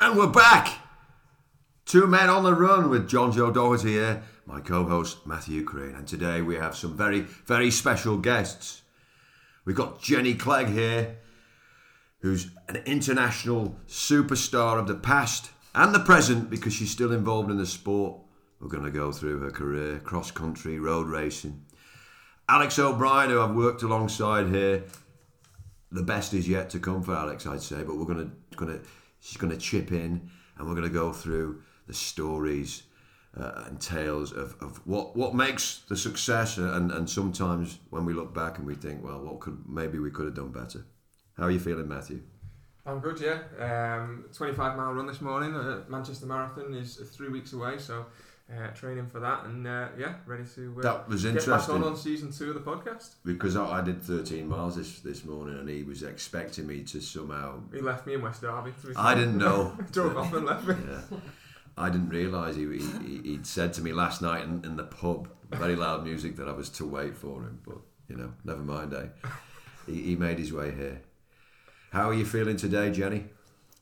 And we're back. Two men on the run with John Joe Doherty here, my co-host Matthew Crane, and today we have some very, very special guests. We've got Jenny Clegg here, who's an international superstar of the past and the present because she's still involved in the sport. We're going to go through her career, cross country, road racing. Alex O'Brien, who I've worked alongside here, the best is yet to come for Alex, I'd say. But we're gonna gonna she's gonna chip in, and we're gonna go through the stories uh, and tales of, of what what makes the success, and and sometimes when we look back and we think, well, what could maybe we could have done better. How are you feeling, Matthew? I'm good, yeah. Um, 25 mile run this morning. Uh, Manchester Marathon is three weeks away, so uh, training for that, and uh, yeah, ready to uh, That was get back interesting. on on season two of the podcast. because I, I did 13 miles this, this morning and he was expecting me to somehow He left me in West Derby. to be I didn't know Drove off and left me. yeah. I didn't realise he, he, he'd said to me last night in, in the pub very loud music that I was to wait for him but you know never mind eh he, he made his way here how are you feeling today Jenny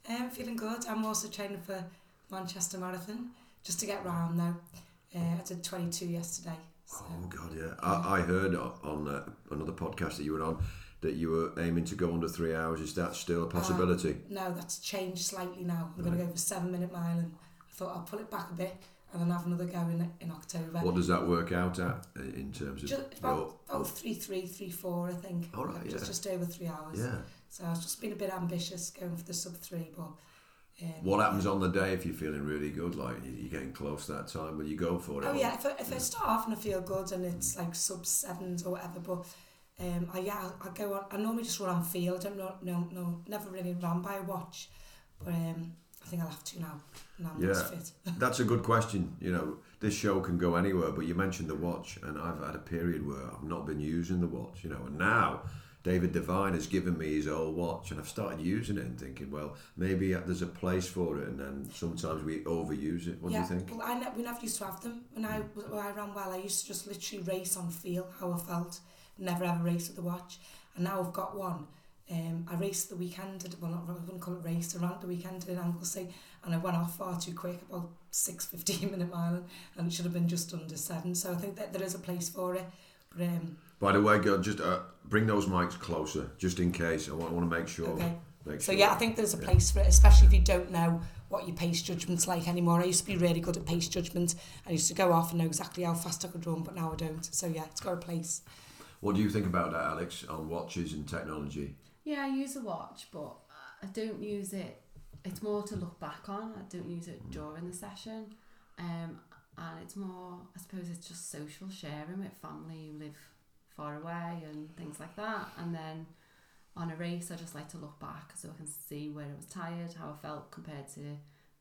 I'm feeling good. I'm also training for Manchester Marathon just to get round though. Uh, I did 22 yesterday. So. oh god yeah I, I heard on uh, another podcast that you were on that you were aiming to go under three hours is that still a possibility No, that's changed slightly now. I'm going to go for seven minute mile and I thought I'll pull it back a bit and then have another go in, in October. what does that work out at in terms of Just your- about, about three, three, three, four, I think. All right, just, yeah. just over three hours. yeah So I was just being a bit ambitious going for the sub three, but. Um, What happens on the day if you're feeling really good? Like you- you're getting close that time when you go for it. Oh yeah, if I, if I start off and I feel good and it's like sub sevens or whatever, but um, I, yeah, I go on. I normally just run on feel. I don't know, no, no, never really ran by a watch, but um, I think I'll have to now. Now I'm Yeah. fit. That's a good question. You know, this show can go anywhere, but you mentioned the watch, and I've had a period where I've not been using the watch. You know, and now David Devine has given me his old watch, and I've started using it and thinking, well, maybe there's a place for it, and then sometimes we overuse it. What yeah, do you think? well, I ne- we never used to have them when I when I ran well. I used to just literally race on feel how I felt. Never ever race with the watch, and now I've got one. Um, I raced the weekend. at- Well, not, I wouldn't call it race. I ran the weekend in Anglesey, and I went off far too quick, about six fifteen minute mile, and it should have been just under seven. So I think that there is a place for it. But um, By the way, girl, just uh, bring those mics closer, just in case. I want, I want to make sure. Okay. Make So sure. yeah, I think there's a place for it, especially if you don't know what your pace judgment's like anymore. I used to be really good at pace judgment. I used to go off and know exactly how fast I could run, but now I don't. So yeah, it's got a place. What do you think about that, Alex, on watches and technology? Yeah, I use a watch, but I don't use it. It's more to look back on. I don't use it during the session, um, and it's more. I suppose it's just social sharing with family who live far away and things like that. And then on a race, I just like to look back so I can see where I was tired, how I felt compared to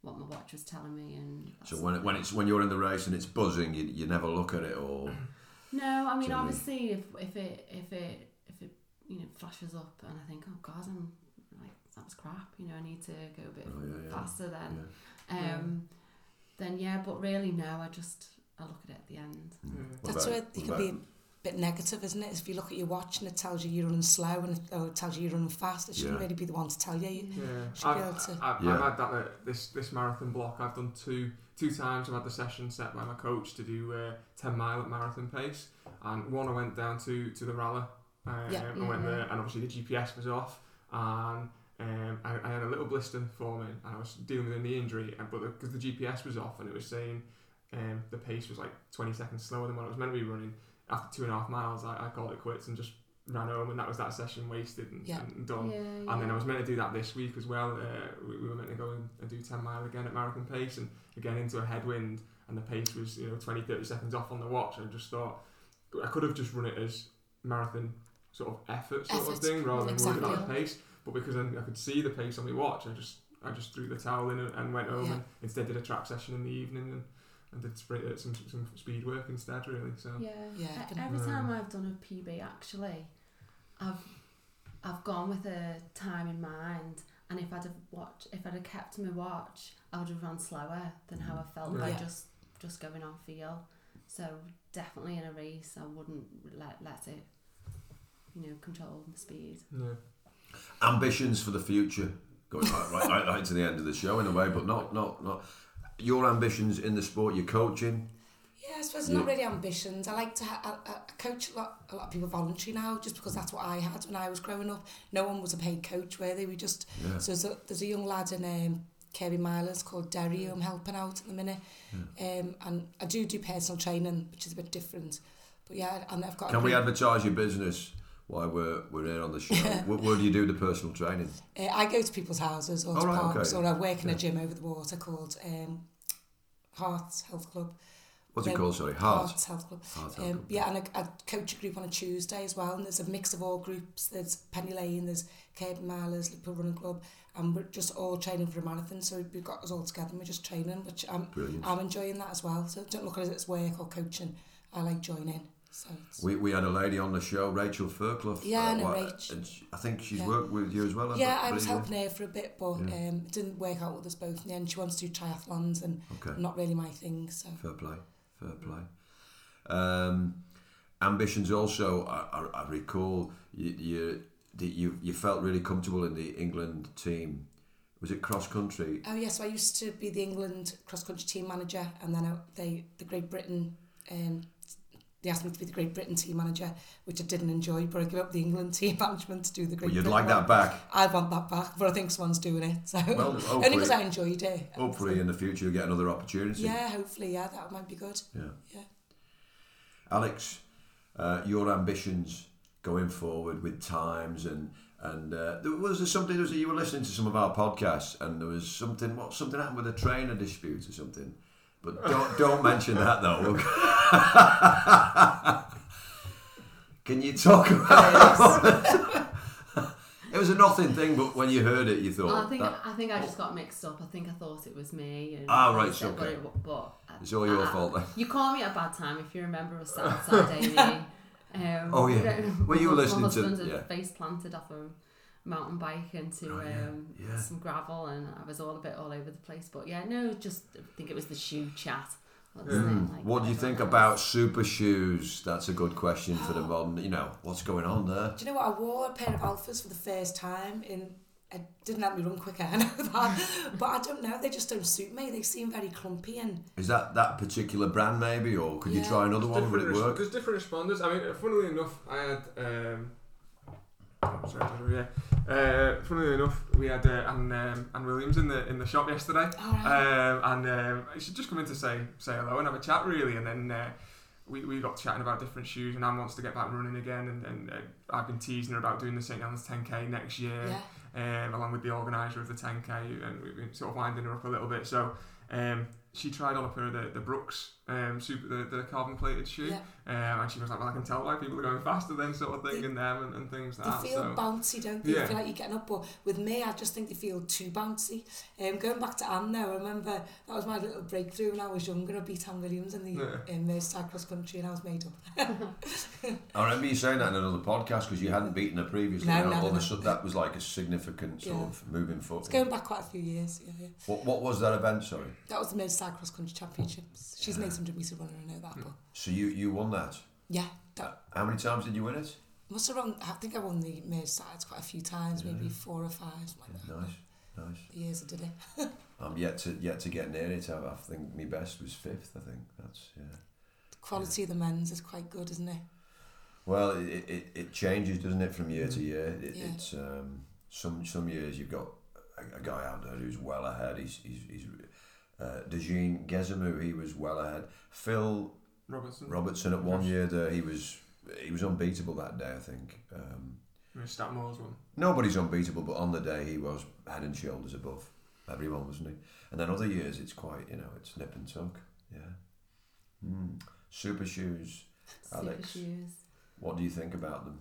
what my watch was telling me. And So when it, when it's when you're in the race and it's buzzing, you, you never look at it or No, I mean Generally. obviously if if it if it if it you know flashes up and I think oh god I'm like that's crap you know I need to go a bit Oh, yeah, yeah. faster then yeah. um then yeah but really no I just I look at it at the end Yeah. That's about- where you what can be a about- bit negative, isn't it? If you look at your watch and it tells you you're running slow and it, or it tells you you're running fast, it shouldn't Yeah. really be the one to tell you. You Yeah, should I've, be able to. I've, Yeah. I've had that uh, this this marathon block. I've done two two times. I've had the session set by my coach to do uh, ten mile at marathon pace, and one I went down to to the rally. Um, Yeah. I went there, and obviously the GPS was off, and um, I, I had a little blister forming, and I was dealing with a knee injury, and but because the, GPS was off, and it was saying um, the pace was like twenty seconds slower than what I was meant to be running. After two and a half miles, I, I called it quits and just ran home, and that was that session wasted and, Yeah. and done. yeah, And then. I was meant to do that this week as well. Uh, we, we were meant to go and, do 10 mile again at marathon pace and again into a headwind and the pace was, you know, 20, 30 seconds off on the watch. I just thought I could have just run it as marathon sort of effort sort of thing rather than worrying about exactly. the pace. But because then I could see the pace on my watch, I just I just threw the towel in and, and went home Yeah. and instead did a track session in the evening and, and did sprint, some, some speed work instead really. So yeah, Yeah, I can- every time I've done a PB actually I've I've gone with a time in mind and if I'd have watched if I'd have kept my watch I would have run slower than how I felt by Yeah. just just going on feel so definitely in a race I wouldn't let let it you know control the speed yeah. Ambitions for the future. going right, right, right, right to the end of the show in a way, but not not not your ambitions in the sport. You're coaching. Yeah, I suppose Yeah. not really ambitions. I like to ha- I, I coach a lot. A lot of people voluntary now, just because that's what I had when I was growing up. No one was a paid coach, were they? We just Yeah. so there's a, there's a young lad in um, Kirkby Milers called Derry who I'm helping out at the minute, um, and I do do personal training, which is a bit different. But yeah, and I've got. a Can we advertise your business while we're we're here on the show? where, where do you do the personal training? Uh, I go to people's houses or Oh, to right, parks, okay. or I work in Yeah. a gym over the water called um, Hearts Health Club. What's it Um, called? Sorry, Heart. Hearts Health Club. Heart Um, Club. yeah, and I, I coach a group on a Tuesday as well, and there's a mix of all groups. There's Penny Lane, there's Kirkby Milers, Liverpool Running Club, and we're just all training for a marathon. So we've got us all together, and we're just training, which I'm Brilliant. I'm enjoying that as well. So don't look at it as work or coaching. I like joining. So We, we had a lady on the show, Rachel Fairclough. Yeah, I know what- Rach. and she- I think she's Yeah. worked with you as well. I yeah, I was helping her for a bit, but Yeah. um, it didn't work out with us both in the end. She wants to do triathlons, and Okay, not really my thing. So fair play, fair play. Um, ambitions also. I, I, I recall you, you you you felt really comfortable in the England team. Was it cross country? Oh yes, so I used to be the England cross country team manager, and then I, they the Great Britain. Um, they asked me to be the Great Britain team manager, which I didn't enjoy, but I gave up the England team management to do the Great Well, you'd Britain like that back. I want that back, but I think someone's doing it. So Well, only because I enjoyed it. hopefully in the future you get another opportunity. Yeah, hopefully, yeah, that might be good. Yeah. Yeah. Alex, uh, your ambitions going forward with times and and uh, there was there something was you were listening to some of our podcasts and there was something what something happened with a trainer dispute or something, but don't don't mention that though. Can you talk about? it was a nothing thing, but when you heard it, you thought I think that, I think I just got mixed up. I think I thought it was me. And Ah, right, I okay. But, it, but it's all your I- fault. Then. You call me at a bad time if you remember us sat outside Um, Oh, yeah. Well, you were my listening to- yeah. face planted off a mountain bike into Oh, yeah, um, yeah. some gravel, and I was all a bit all over the place. But yeah, no, just I think it was the shoe chat. Mm. Like, What do you think about super shoes? That's a good question for the modern. You know, what's going on there? Do you know what? I wore a pair of Alphas for the first time in. It didn't help me run quicker, I know that. but I don't know, they just don't suit me. They seem very clumpy and Is that that particular brand maybe, or could you try another one? Would it res- work? There's different responders. I mean, funnily enough, I had. Um, sorry, yeah. Uh, funnily enough, we had uh, Anne, um, Anne Williams in the in the shop yesterday, Alright. um, and um, she just come in to say say hello and have a chat really, and then. Uh, we, we got chatting about different shoes, and Anne wants to get back running again. And, and uh, I've been teasing her about doing the St Helens 10k next year yeah. um, along with the organizer of the 10k, and we've been sort of winding her up a little bit. So um, she tried on a pair of the, the Brooks um, super the, the carbon plated shoe, Yeah. um, and she was like, "Well, I can tell why people are going faster then, sort of thing, They- in them and, and things like They that." They feel So bouncy, don't they? Yeah. You feel like you're getting up. But with me, I just think they feel too bouncy. Um, going back to Anne now, I remember that was my little breakthrough when I was younger. I beat Anne Williams in the Yeah. in the cyclocross country and I was made up. I remember you saying that in another podcast because you hadn't beaten her previously. No, and all of a sudden that was like a significant sort Yeah. of moving forward. It's going back quite a few years. Yeah, yeah. What, what was that event? Sorry. That was the Merseyside Cross Country Championships. She's an Yeah. 800 metre runner, I know that. But So you you won that. yeah, that How many times did you win it? must have won. I think I won the Merseyside quite a few times, Yeah. maybe four or five, like that. Nice, nice. The years I did it. I'm yet to yet to get near it. I, I think my best was fifth. I think that's yeah. The quality of the men's is quite good, isn't it? Well, it, it, it changes, doesn't it, from year to year? It, Mm. Yeah. It's um, some some years you've got a, a guy out there who's well ahead. He's he's, he's uh, Dejene Gezimu, he was well ahead. Phil Robertson, Robertson at one year there, he was he was unbeatable that day. I think um, Statmore's one. nobody's unbeatable, but on the day he was head and shoulders above everyone, wasn't he? And then other years it's quite you know it's nip and tuck. Yeah. Mm. Super shoes. Super Alex. shoes. What do you think about them?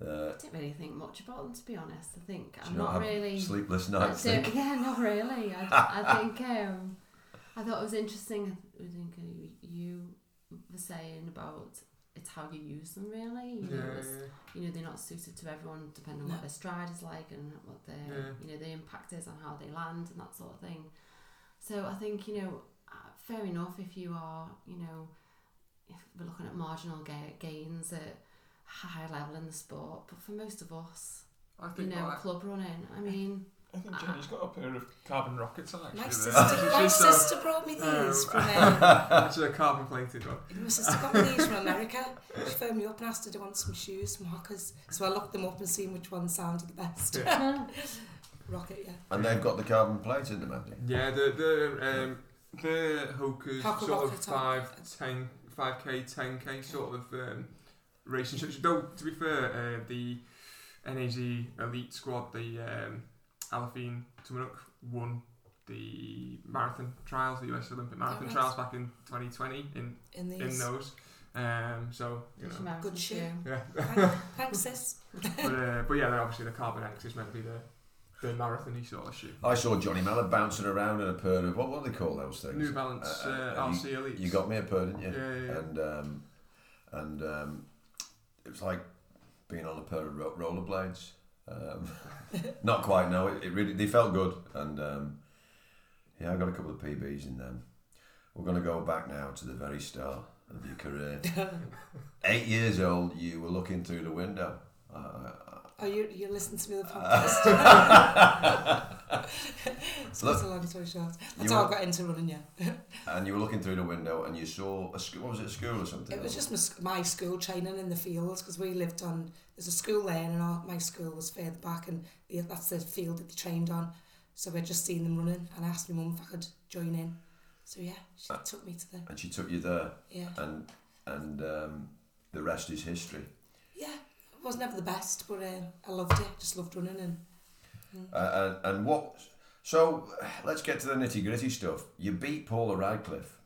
Uh, I didn't really think much about them to be honest. I think do I'm you not have really. sleepless nights. Think? yeah, not really. I, I think um, I thought it was interesting. I think uh, you were saying about it's how you use them really. You know, Yeah, it's, you know they're not suited to everyone depending on No. what their stride is like and what their Yeah. you know the impact is on how they land and that sort of thing. So I think you know uh, fair enough if you are you know if we're looking at marginal ga- gains at high level in the sport, but for most of us, I you know, well, I- club running, I mean, I think Jenny's got a pair of carbon rockets on actually. My there. sister, my uh, sister brought me these um, from. Uh, That's a carbon plated one. my sister got me these from America. She phoned me up and asked her to want some shoes, some Hokas. So I looked them up and seen which one sounded the best. Rocket, yeah. And they've got the carbon plate in them, haven't they? Yeah, the the um, the Hoka's Hoka sort of rockets, five, Hoka. 10, 5k, 10k sort of um, racing. So, though to be fair, uh, the NAZ elite squad, the um, Aliphine Tuliamuk won the marathon trials, the US Olympic marathon nice. trials back in 2020 in In in those. Um, so you know, Good shit. yeah. Thanks, sis. but uh, but yeah, obviously the Carbon X is meant to be the the marathon sort of shoe. I saw Johnny Mellor bouncing around in a pair of what, what do they call those things? New Balance Uh, uh, uh, RC Elite. You got me a pair, didn't you? Yeah, yeah, yeah. And um, and um, it was like being on a pair of ro- rollerblades. Um, not quite. No, it, it really they felt good, and um, yeah, I got a couple of PBs in them. We're going to go back now to the very start of your career. Eight years old, you were looking through the window. Uh, Oh, you you listen to me the podcast. so Look, that's a long story short. That's how were- I got into running. Yeah, and you were looking through the window, and you saw a school. What was it? A school or something? it was just my, my school training in the fields because we lived on. There's a school there, and our, my school was further back, and the, that's the field that they trained on. So I'd just seen them running, and I asked my mum if I could join in. So yeah, she Uh, took me to the and she took you there, yeah and and um, the rest is history. yeah. Was never the best, but uh, I loved it. Just loved running and Uh, and, and what? So let's get to the nitty gritty stuff. You beat Paula Radcliffe.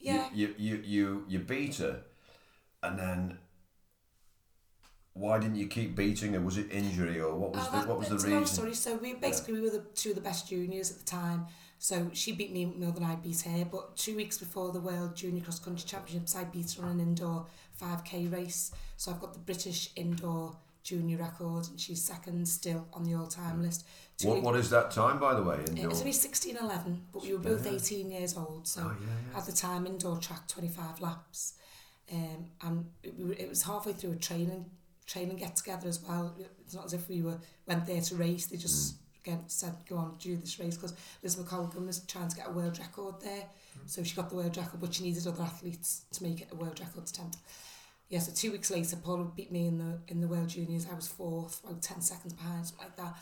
Yeah. You, you you you beat her, and then why didn't you keep beating her? Was it injury or what was Oh, the that- what was the it's a long reason? story. So we basically we were the two of the best juniors at the time. So she beat me more than I beat her. But two weeks before the World Junior Cross Country Championships, I beat her on an indoor 5k race. So I've got the British indoor junior record, and she's second still on the all-time list. Two What weeks- what is that time by the way? it Indoor? was only 16, 11, but we were both Yeah. 18 years old. So Oh, yeah, yeah. at the time, indoor track 25 laps. Um, and it, it was halfway through a training training get together as well. It's not as if we were went there to race. They just again said go on do this race because Liz McColgan was trying to get a world record there. Mm-hmm. So she got the world record, but she needed other athletes to make it a world record attempt. Yeah, so two weeks later, Paul beat me in the in the World Juniors. I was fourth, about ten seconds behind, something like that.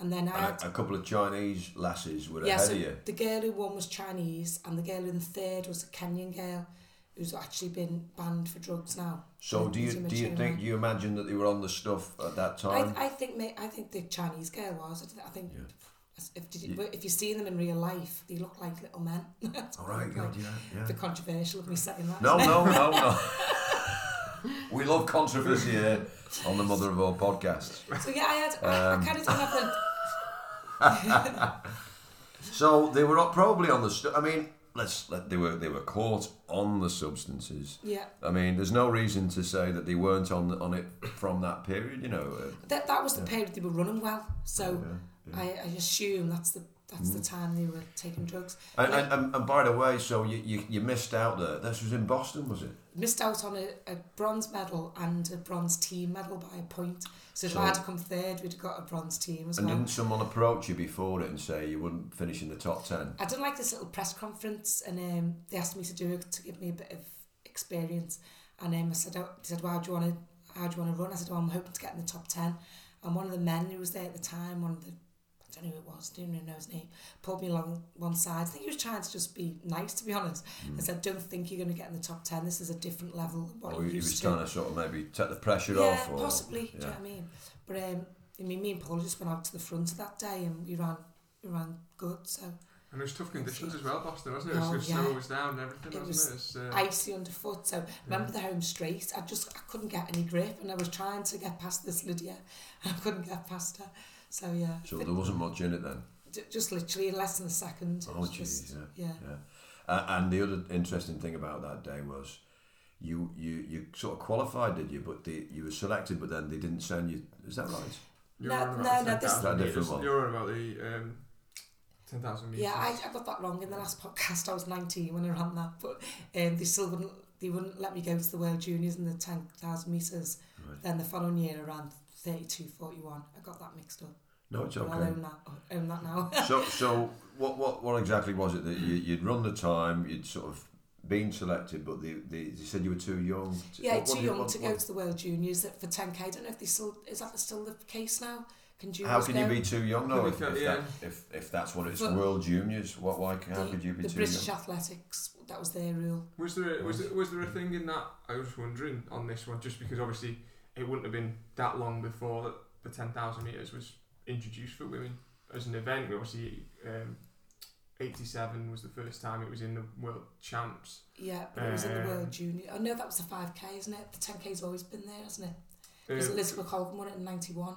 And then I had And a, a couple of Chinese lasses were yeah, ahead so of you. the girl who won was Chinese, and the girl in third was a Kenyan girl who's actually been banned for drugs now. So do you do you think you imagine that they were on the stuff at that time? I, I think I think the Chinese girl was. I think Yeah. if did you, if you see them in real life, they look like little men. All right, God, yeah, yeah. bit controversial of me saying that. No, no, no, no. we love controversy here on the Mother of All podcasts. So yeah, I had Um, I kind of didn't have the So they were probably on the. Stu- I mean, let's let they were they were caught on the substances. yeah. I mean, there's no reason to say that they weren't on on it from that period. You know. Uh, That that was the period they were running well. So yeah, I, I assume that's the that's the time they were taking drugs. and, Like- and, and, and by the way, so you, you, you missed out there. This was in Boston, was it? Missed out on a, a bronze medal and a bronze team medal by a point. So if I had come third, we'd have got a bronze team as And well. didn't someone approach you before it and say you wouldn't finish in the top ten? I done like this little press conference, and um, they asked me to do it to give me a bit of experience. And um, I said, oh, they said, well, how do you want to, how do you want to run? I said, well, I'm hoping to get in the top ten. And one of the men who was there at the time, one of the, I don't know who it was, didn't even know his name, pulled me along one side. I think he was trying to just be nice, to be honest. I said, don't think you're going to get in the top ten. This is a different level. Of what Or he was to. trying to sort of maybe take the pressure yeah, off? Or, possibly. Do you know what I mean? But um, I mean, me and Paul just went out to the front of that day, and we ran, we ran good. So And it was tough conditions as well, Boston, wasn't it? It was, Oh, it was yeah. snow was down and everything, It wasn't was it? It's, uh, icy underfoot. So remember the home straight? I just I couldn't get any grip, and I was trying to get past this Lydia, and I couldn't get past her. So yeah, So But there wasn't much in it then. j- just literally in less than a second. Oh, was jeez, just, yeah. yeah. Yeah. Uh, and the other interesting thing about that day was you you you sort of qualified, did you? But the, you were selected, but then they didn't send you. Is that right? you're No, no, the no, this- 10,000 That different one. You're on about the um, 10,000 metres. Yeah, I, I got that wrong in the last podcast. I was 19 when I ran that, but um, they still wouldn't they wouldn't let me go to the World Juniors in the 10,000 metres. Right. Then the following year I ran 32.41. I got that mixed up. No, it's I'll okay. own that. I'll own that now. so, so what, what, what exactly was it that you, you'd run the time? You'd sort of been selected, but the, the you said you were too young. To, yeah, what- what too did you- young what- to what- go to the World Juniors for 10k. I don't know if they still is that still the case now. Can juniors How can you be too young though? If, if, yeah. that, if, if that's what it's But- World Juniors, what? Why? How the, could you be too much the too British young? Athletics that was their rule. Was there a, was there, was there a thing in that? I was wondering on this one, just because obviously it wouldn't have been that long before that the ten thousand meters was introduced for women as an event. Obviously, um, eighty seven was the first time it was in the world champs. Yeah, but it was in the Um, World Junior. I know that was the 5k, isn't it? The 10k's always been there, hasn't it? Because Um, Elizabeth Colvin won it in 91.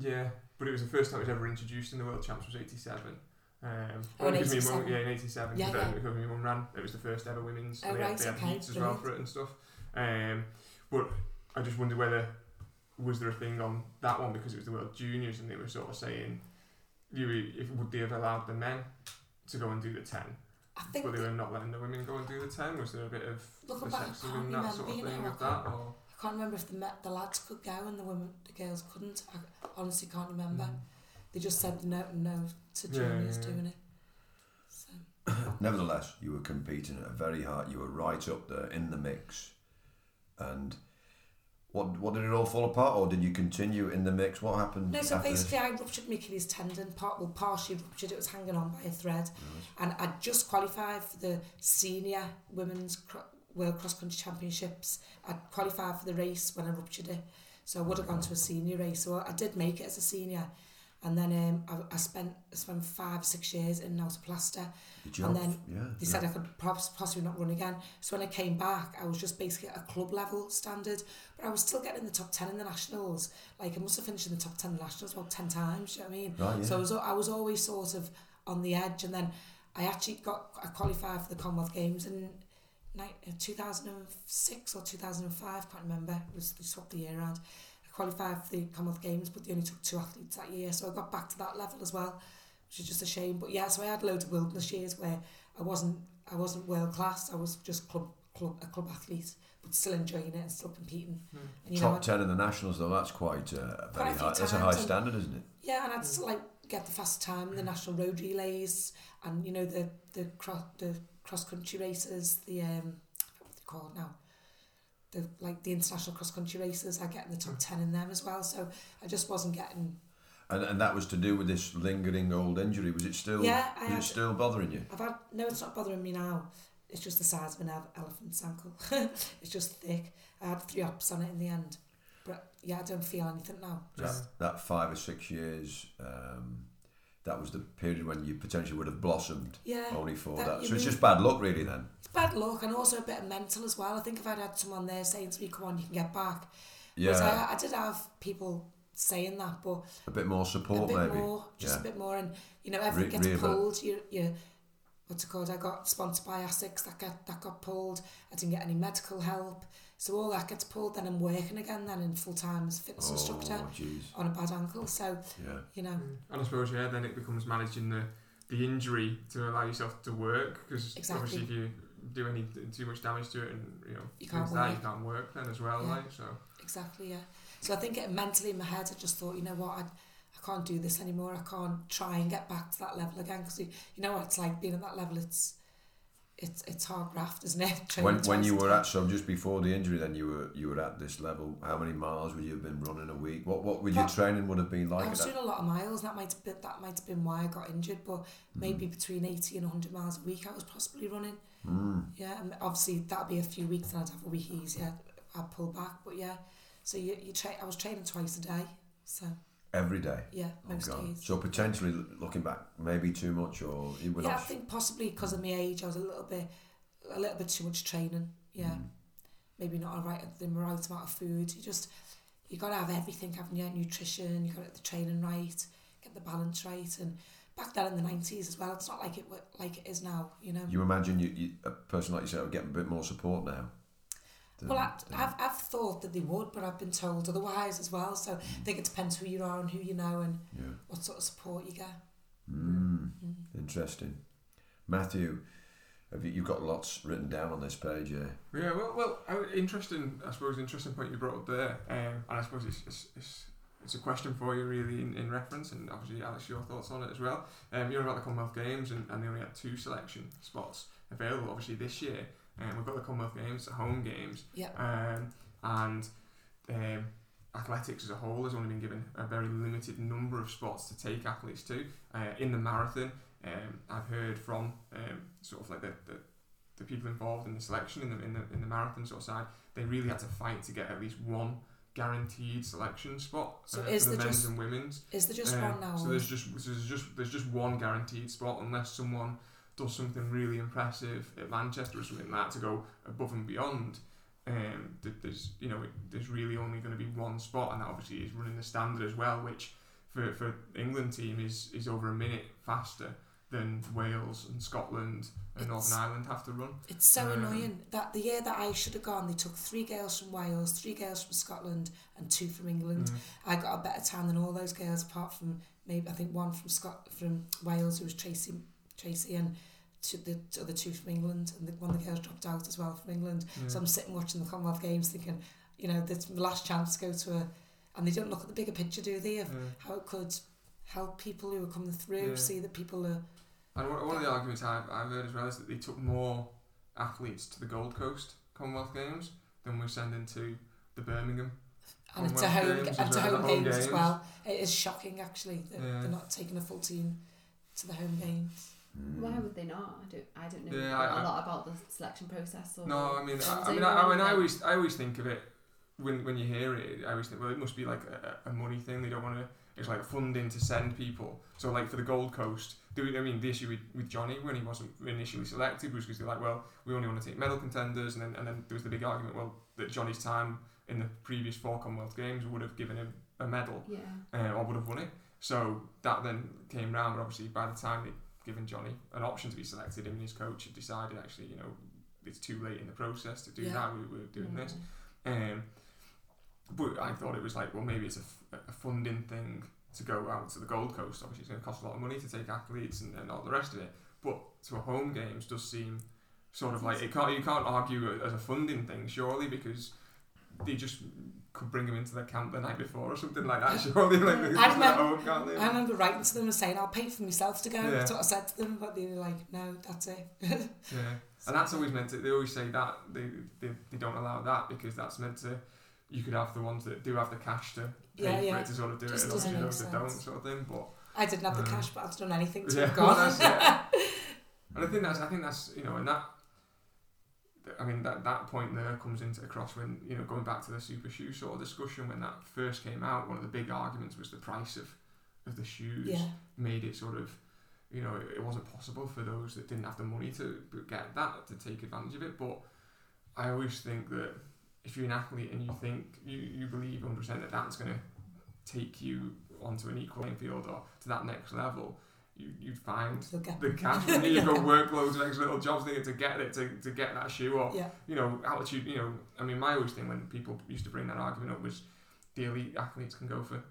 yeah, but it was the first time it was ever introduced in the world champs was eighty seven. Um, Oh, in 87. mum, yeah, in '87, Yeah, yeah. my mum ran. It was the first ever women's. Oh, and they had, right, they had heats as well for it and stuff. Um, but I just wondered whether was there a thing on that one because it was the World Juniors and they were sort of saying, you if would they have allowed the men to go and do the ten, I think but they were not letting the women go and do the ten. Was there a bit of Looking back, I sexism can't in that sort of thing know, with I that? can't- Or I can't remember if the me- the lads could go and the women, the girls couldn't. I honestly can't remember. Mm. They just said no, no to Yeah, juniors yeah, yeah. doing it. So Nevertheless, you were competing at a very hard. You were right up there in the mix, and what what did it all fall apart, or did you continue in the mix? What happened? no, so after this? basically I ruptured my Achilles tendon. Part well, partially ruptured. It was hanging on by a thread, and I just qualified for the senior women's cro- world cross country championships. I qualified for the race when I ruptured it, so I would have gone to a senior race. So I did make it as a senior. And then um, I, I spent I spent five six years in Nelson Plaster, and then yeah, They yeah. said I could pos- possibly not run again. So when I came back, I was just basically at a club level standard, but I was still getting in the top 10 in the nationals. Like I must have finished in the top 10 in the nationals about 10 times, you know what I mean? Right, yeah. So I was, I was always sort of on the edge. And then I actually got, I qualified for the Commonwealth Games in uh, 2006 or 2005, can't remember. It was, they swapped the year around. I qualified for the Commonwealth Games, but they only took two athletes that year. So I got back to that level as well, which is just a shame. But yeah, so I had loads of wilderness years where I wasn't I wasn't world class. I was just club club a club athlete, but still enjoying it and still competing. Hmm. And you Top know, ten in the nationals, though. That's quite uh, very Quite a few high. That's a high times and- standard, isn't it? yeah, and I'd still like get the fast time in the national road relays and you know the the cross the cross country races, the um what are they called now? The like the international cross country races, I get in the top ten in them as well. So I just wasn't getting And and that was to do with this lingering old injury. Was it still? Yeah, I was had- it still bothering you? I've had no, it's not bothering me now. It's just the size of an elephant's ankle. it's just thick. I had three ops on it in the end, but yeah, I don't feel anything now. That, that five or six years, um, that was the period when you potentially would have blossomed. Yeah, Only for that that. So it's just bad luck, really. Then. it's bad luck and also a bit of mental as well. I think if I'd had someone there saying to me, "Come on, you can get back," Yeah. I, I did have people saying that, but a bit more a support, bit maybe. more, just yeah. a bit more, and you know everything Re- gets pulled. You, you, what's it called? I got sponsored by Asics that got that got pulled. I didn't get any medical help, so all that gets pulled. Then I'm working again, then in full time as a fitness instructor Oh, jeez. on a bad ankle. So Yeah. you know, Mm. And I suppose yeah, then it becomes managing the the injury to allow yourself to work because Exactly. obviously if you do any too much damage to it and you know You things can't that you work. can't work then as well Yeah. like so exactly, yeah. So I think it, mentally in my head, I just thought, you know what, I, I can't do this anymore. I can't try and get back to that level again because you, you know what it's like being at that level. It's it's it's hard graft, isn't it? Training When when you were at so just before the injury, then you were you were at this level. How many miles would you have been running a week? What what would your training would have been like? I was that? doing a lot of miles. That might have been, that might have been why I got injured. But maybe between eighty and hundred miles a week, I was possibly running. Mm. Yeah, and obviously that'd be a few weeks, and I'd have a week easier. I'd pull back, but yeah. So you you tra- I was training twice a day. So Every day. yeah, Oh, most days. So potentially looking back, maybe too much, or you were yeah, I think possibly because of my age, I was a little bit, a little bit too much training. Yeah, Mm. maybe not a right the right amount of food. You just you got to have everything, haven't you? Nutrition, you got to get the training right, get the balance right, and back then in the nineties as well. It's not like it like it is now. You know. You imagine you, you a person like yourself getting a bit more support now. Than- Well, I, than- I've, I've thought that they would, but I've been told otherwise as well. So I think it depends who you are and who you know and yeah. what sort of support you get. Mm. Mm. Interesting. Matthew, have you, you've got lots written down on this page, yeah. yeah well well interesting I suppose interesting point you brought up there um, and I suppose it's, it's, it's it's a question for you really in, in reference, and obviously Alex, your thoughts on it as well. Um, you're about the Commonwealth Games, and, and they only had two selection spots available. Obviously this year, and um, we've got the Commonwealth Games, the home games, Yeah. um, and um, athletics as a whole has only been given a very limited number of spots to take athletes to. Uh, in the marathon, um, I've heard from um, sort of like the, the, the people involved in the selection in the, in the in the marathon sort of side, they really had to fight to get at least one guaranteed selection spot So uh, is for the men's just- and women's. Is there just Um, one now? So there's just so there's just there's just one guaranteed spot unless someone does something really impressive at Manchester or something like that to go above and beyond. Um, th- there's you know there's really only going to be one spot, and that obviously is running the standard as well, which for for England team is is over a minute faster than Wales and Scotland and It's- Northern Ireland have to run. It's so Um, annoying that the year that I should have gone, they took three girls from Wales, three girls from Scotland, and two from England. Mm. I got a better time than all those girls, apart from maybe I think one from Scot from Wales, who was Tracy, Tracy, and two, the other two from England, and the, one of the girls dropped out as well from England. Yeah. So mm. I'm sitting watching the Commonwealth Games, thinking, you know, this last chance to go to a, and they don't look at the bigger picture, do they? Of Yeah. how it could help people who are coming through, Yeah. see that people are. And one one of the arguments I've, I've heard as well is that they took more athletes to the Gold Coast Commonwealth Games than we're sending to the Birmingham. And Commonwealth home, Games and to home, home games, as well. It is shocking, actually. They're, Yeah. they're not taking a full team to the home games. Why would they not? I don't, I don't know Yeah, a I- I- lot about the selection process. Or No, I mean, I, I mean, I, I mean, I always, I always think of it when when you hear it. I always think, well, it must be like a, a money thing. They don't want to. It's like funding to send people. So, like for the Gold Coast, do I mean the issue with, with Johnny when he wasn't initially selected was because they're like, well, we only want to take medal contenders, and then and then there was the big argument, well, that Johnny's time in the previous four Commonwealth Games would have given him a medal. Yeah. uh, or would have won it. So that then came round, but obviously by the time they'd given Johnny an option to be selected, him and his coach had decided actually, you know, it's too late in the process to do Yeah. that. We were doing yeah. this. Um, but I thought it was like, well, maybe it's a, f- a funding thing to go out to the Gold Coast. Obviously, it's going to cost a lot of money to take athletes and, and all the rest of it. But to a home games does seem sort of like it can't you can't argue as a funding thing surely because they just could bring him into the camp the night before or something like that. Surely, like because I remember- home, can't they? I remember writing to them and saying, I'll pay for myself to go. Yeah. That's what I said to them, but they were like, no, that's it. Yeah, and that's always meant to. They always say that they, they they don't allow that because that's meant to. You could have the ones that do have the cash to pay Yeah, for yeah. it to sort of do Just it, and doesn't obviously those that don't sort of thing. But I didn't have the Um, cash, but I've done anything to yeah, have gone. that's it. And I think that's I think that's you know and that. I mean that that point there comes into across when you know going back to the super shoe sort of discussion when that first came out. One of the big arguments was the price of of the shoes yeah. made it sort of you know it, it wasn't possible for those that didn't have the money to get that to take advantage of it but I always think that if you're an athlete and you think you, you believe 100% that that's going to take you onto an equal playing field or to that next level you, you'd find the cash you go work loads of extra little jobs there to get it to, to get that shoe or Yeah. you know altitude you know I mean my always thing when people used to bring that argument up was the elite athletes can go for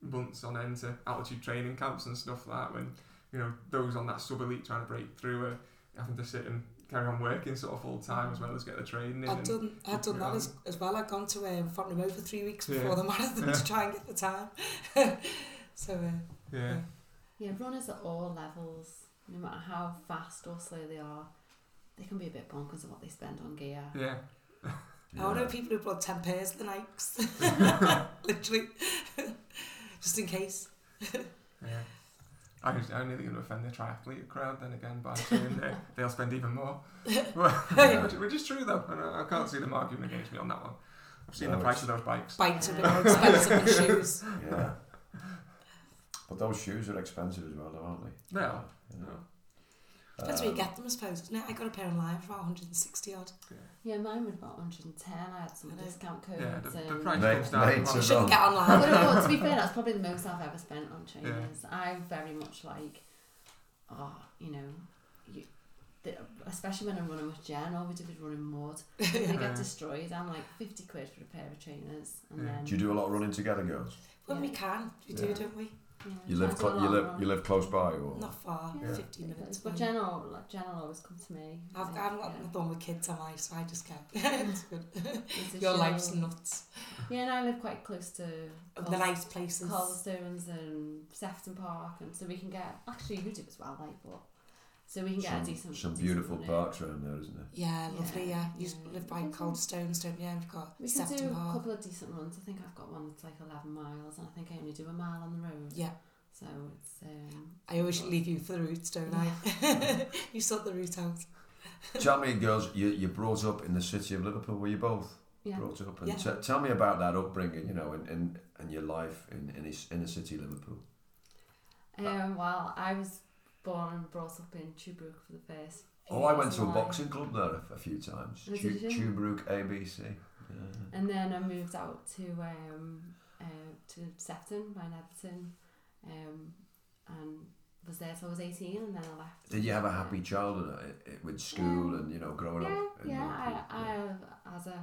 months on end to altitude training camps and stuff like that when you know those on that sub elite trying to break through are having to sit and carry on working sort of full time as well as get the training and, done, I'd done that as, as well. I've gone to um, Fontenay for three weeks before Yeah. the marathon Yeah. to try and get the time. so, uh, yeah Yeah, runners at all levels, no matter how fast or slow they are, they can be a bit bonkers of what they spend on gear. yeah I know people who brought 10 pairs of the Nikes. Literally. Just in case. yeah I was, I'm nearly going to offend the triathlete crowd then again by saying they, they'll spend even more which, which is true though I, I can't see them arguing against me on that one I've seen No, the price of those bikes Bikes are more expensive than shoes. Yeah. But those shoes are expensive as well, though, aren't they? they are You know. no. Depends where you Um, get them, I suppose. doesn't? I got a pair online for about 160 odd. Yeah, mine was about 110. I had some I discount codes. yeah the, the price Mate- comes down mate. You shouldn't get Well, online. no, well, to be fair, that's probably the most I've ever spent on trainers. I'm very much like, oh, you know, you, the, especially when I'm running with Jen, all we do is running mud. I Yeah. get destroyed. I'm like 50 quid for a pair of trainers. And Yeah. then Do you do a lot of running together, girls? when we can, we do, don't we? Yeah, You live to do a clo- you live run. you live close by, or Not far, Yeah. 15 minutes. But away. Jen will, like, Jen will always come to me. I've, like, I haven't got yeah. the one with kids, am I? So I just go. it's good. It's Your show. life's nuts. Yeah, and I live quite close to The Col- nice places. Calderstones and Sefton Park, and so we can get. Actually, you do as well, like, but so we can get some, a decent. some decent beautiful parks around there, isn't there? Yeah, lovely, yeah. Yeah, You yeah. live by Okay. Calderstones, don't you? And we've got We can do Sefton a Park. couple of decent runs. I think I've got one that's like 11 miles, and I think I only do a mile on the road. Yeah. So it's. Um, I always leave you for the routes, don't I? you sort the route out. Tell me, girls, you you brought up in the city of Liverpool. Were you both yeah. brought up? And Yeah. t- tell me about that upbringing, you know, and and, and your life in in is- inner city Liverpool. Um, well, I was born and brought up in Tuebrook for the first. Oh, I went to a boxing club there a, a few times. Chu- Tuebrook ABC. Yeah. And then I moved out to um, uh, to Sefton by Netherton, um, and was there till I was eighteen, and then I left. Did you have a happy childhood uh, with school and you know growing Yeah, up? yeah. I, I as a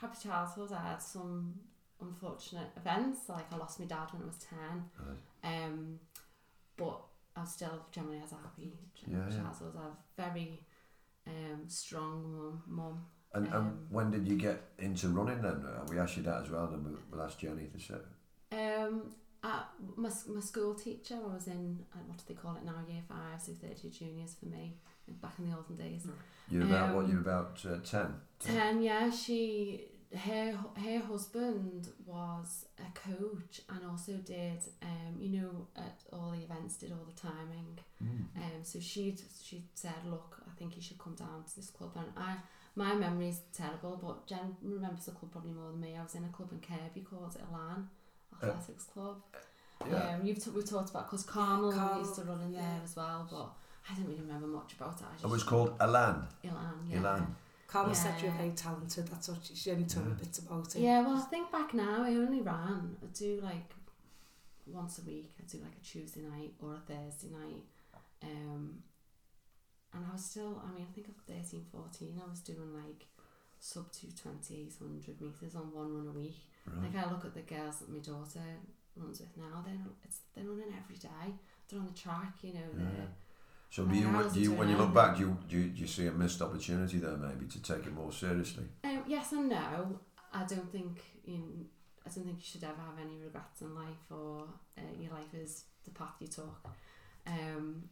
happy childhood, I had some unfortunate events. Like I lost my dad when I was ten, Right. um, but I still generally had a happy Yeah, yeah. childhood. I have a very um, strong mum. mum. And, and Um, when did you get into running then? Uh, we asked you that as well, and we'll, we'll ask Jenny to say. Um, at my, my school teacher, I was in, uh, what do they call it now, year five, so 30 juniors for me, back in the olden days. You're about what? Um, You're about uh, ten. 10, yeah, she, her, her husband was a coach and also did, um, you know, at all the events, did all the timing. Mm. Um, so she she said, look, I think you should come down to this club. And I, my memory is terrible, but Jen remembers the club probably more than me. I was in a club in Kirkby called it Elan Athletics Club. Yeah. Um, you've t- we talked about because Carmel Carmel, used to run in there as well, but I didn't really remember much about it. I just It was called Alan. Elan. Yeah. Elan. Carmen said you're Yeah. very talented. That's what she, she only told me Yeah. bits about it. Yeah, well, I think back now, I only ran. I do like once a week. I do like a Tuesday night or a Thursday night. Um, and I was still, I mean, I think at 13, 14, I was doing like sub 220, 100 metres on one run a week. Right. Like I look at the girls that my daughter runs with now, they're, it's, they're running every day. They're on the track, you know, Yeah. they're, So do you, do you, when you look back, do you, do you, do you see a missed opportunity there maybe to take it more seriously? Um, yes and no. I don't think in I don't think you should ever have any regrets in life or uh, your life is the path you took. Um,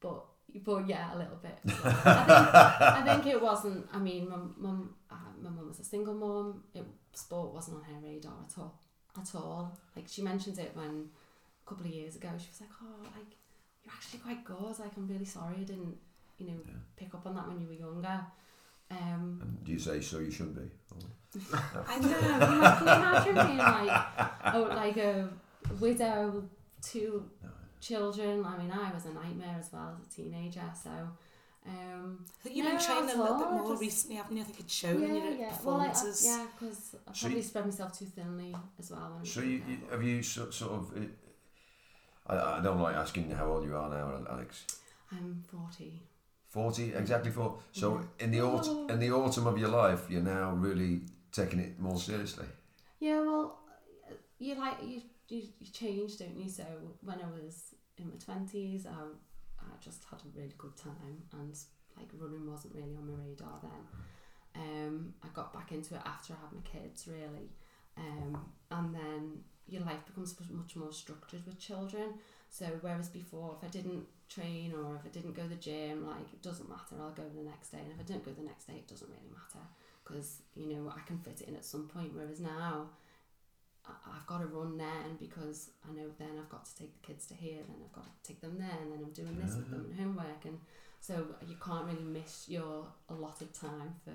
but but yeah, a little bit. I, think, I think it wasn't. I mean, my mum, uh, my mum was a single mum. It sport wasn't on her radar at all. At all. Like she mentioned it when a couple of years ago. She was like, "Oh, like you're actually quite good. Like I'm really sorry I didn't, you know, Yeah. pick up on that when you were younger." Um, And do you say so you should be? Or- I no, know. can you can you imagine being like, oh, like a widow, two No. children. I mean, I was a nightmare as well as a teenager. So, um, I think you've No, been training a little bit more just- recently, haven't you? I think it's shown in yeah, your yeah. Well, I, I, performances. yeah, because I So probably you- spread myself too thinly as well. When I So you, younger, you have you so, sort of? I, I don't like asking how old you are now, Alex. I'm forty. Forty, exactly four. So Yeah. in the autumn, in the autumn of your life, you're now really taking it more seriously. Yeah, well, you like you you, you change, don't you? So when I was in my twenties, I I just had a really good time, and like running wasn't really on my radar then. Um, I got back into it after I had my kids, really, um, and then your life becomes much more structured with children. So whereas before, if I didn't train or if I didn't go to the gym, like it doesn't matter, I'll go the next day, and if I don't go the next day, it doesn't really matter because you know I can fit it in at some point. Whereas now, I've got to run then because I know then I've got to take the kids to here, then I've got to take them there, and then I'm doing this with them ah. and homework, and so you can't really miss your allotted time for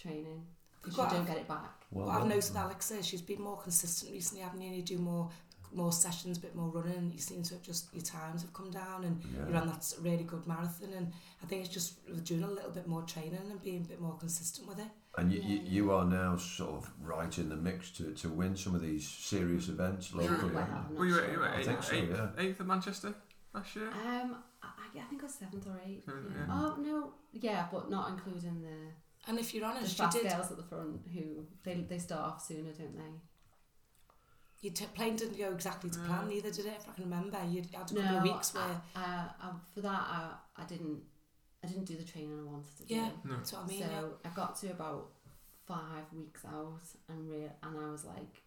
training because you Well, don't I've- get it back. Well, What I've done. noticed Alex is she's been more consistent recently, haven't you? And you do more more sessions, a bit more running. You seem to have just your times have come down, and you Yeah. ran that really good marathon. And I think it's just doing a little bit more training and being a bit more consistent with it. And you, you, Yeah. you are now sort of right in the mix to, to win some of these serious events Well, locally. well, aren't you? Were you, sure at- you were about I eighth, think so, eighth, yeah. eighth at Manchester last year? Um, I, I think I was seventh or eighth. Seventh, Yeah. yeah. Oh no, yeah, but not including the And if you're the honest, you fast did. girls at the front who they they start off sooner, don't they? Your t- plane didn't go exactly to plan, Mm. neither did it. If I can remember, you had a couple no, of weeks where I, I, for that I, I didn't I didn't do the training I wanted to do. Yeah. No. that's what I mean. so yeah. I got to about five weeks out and real and I was like,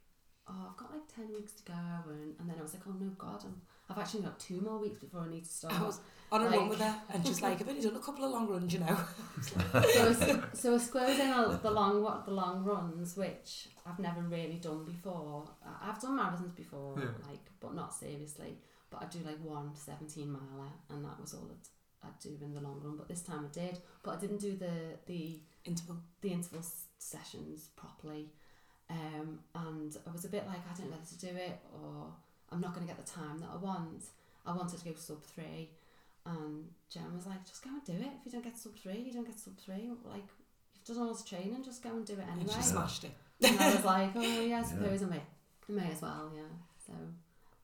oh, I've got like ten weeks to go, and, and then I was like, oh no, God, I'm, I've actually got two more weeks before I need to start. I was on a like- run with her, and she's like, I've only done a couple of long runs, you know. so, I was, so I was squeezing all the long wa- the long runs, which I've never really done before. I- I've done marathons before, Yeah. like, but not seriously. But I do like one 17 miler, and that was all I'd, I'd do in the long run. But this time I did, but I didn't do the the Interval. the interval s- sessions properly. Um, and I was a bit like, I don't know whether to do it or I'm not going to get the time that I want. I wanted to go sub three. And Jen was like, just go and do it. If you don't get sub three, you don't get sub three. Like, you've done all this training, just go and do it And anyway. she smashed it. and I was like, oh, yeah, I suppose I may, I may as well, yeah. So,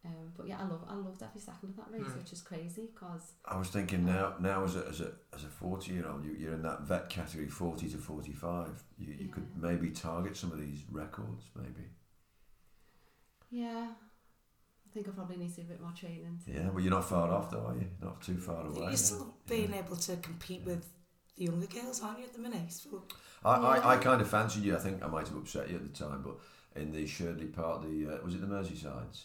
um, but yeah, I love, I loved every second of that race, Mm. which is crazy because I was thinking now, now as a as a as a forty year old, you, you're in that vet category, forty to forty five. You you could maybe target some of these records, maybe. yeah, I think I probably need to do a bit more training. Yeah, well, you're not far off, though, are you? Not too far away. You're still Yeah. being able to compete with the younger girls, aren't you, at the minute? So, I, I, I kind of fancied you. I think I might have upset you at the time, but in the Sherdley Park, the uh, was it the Merseyside?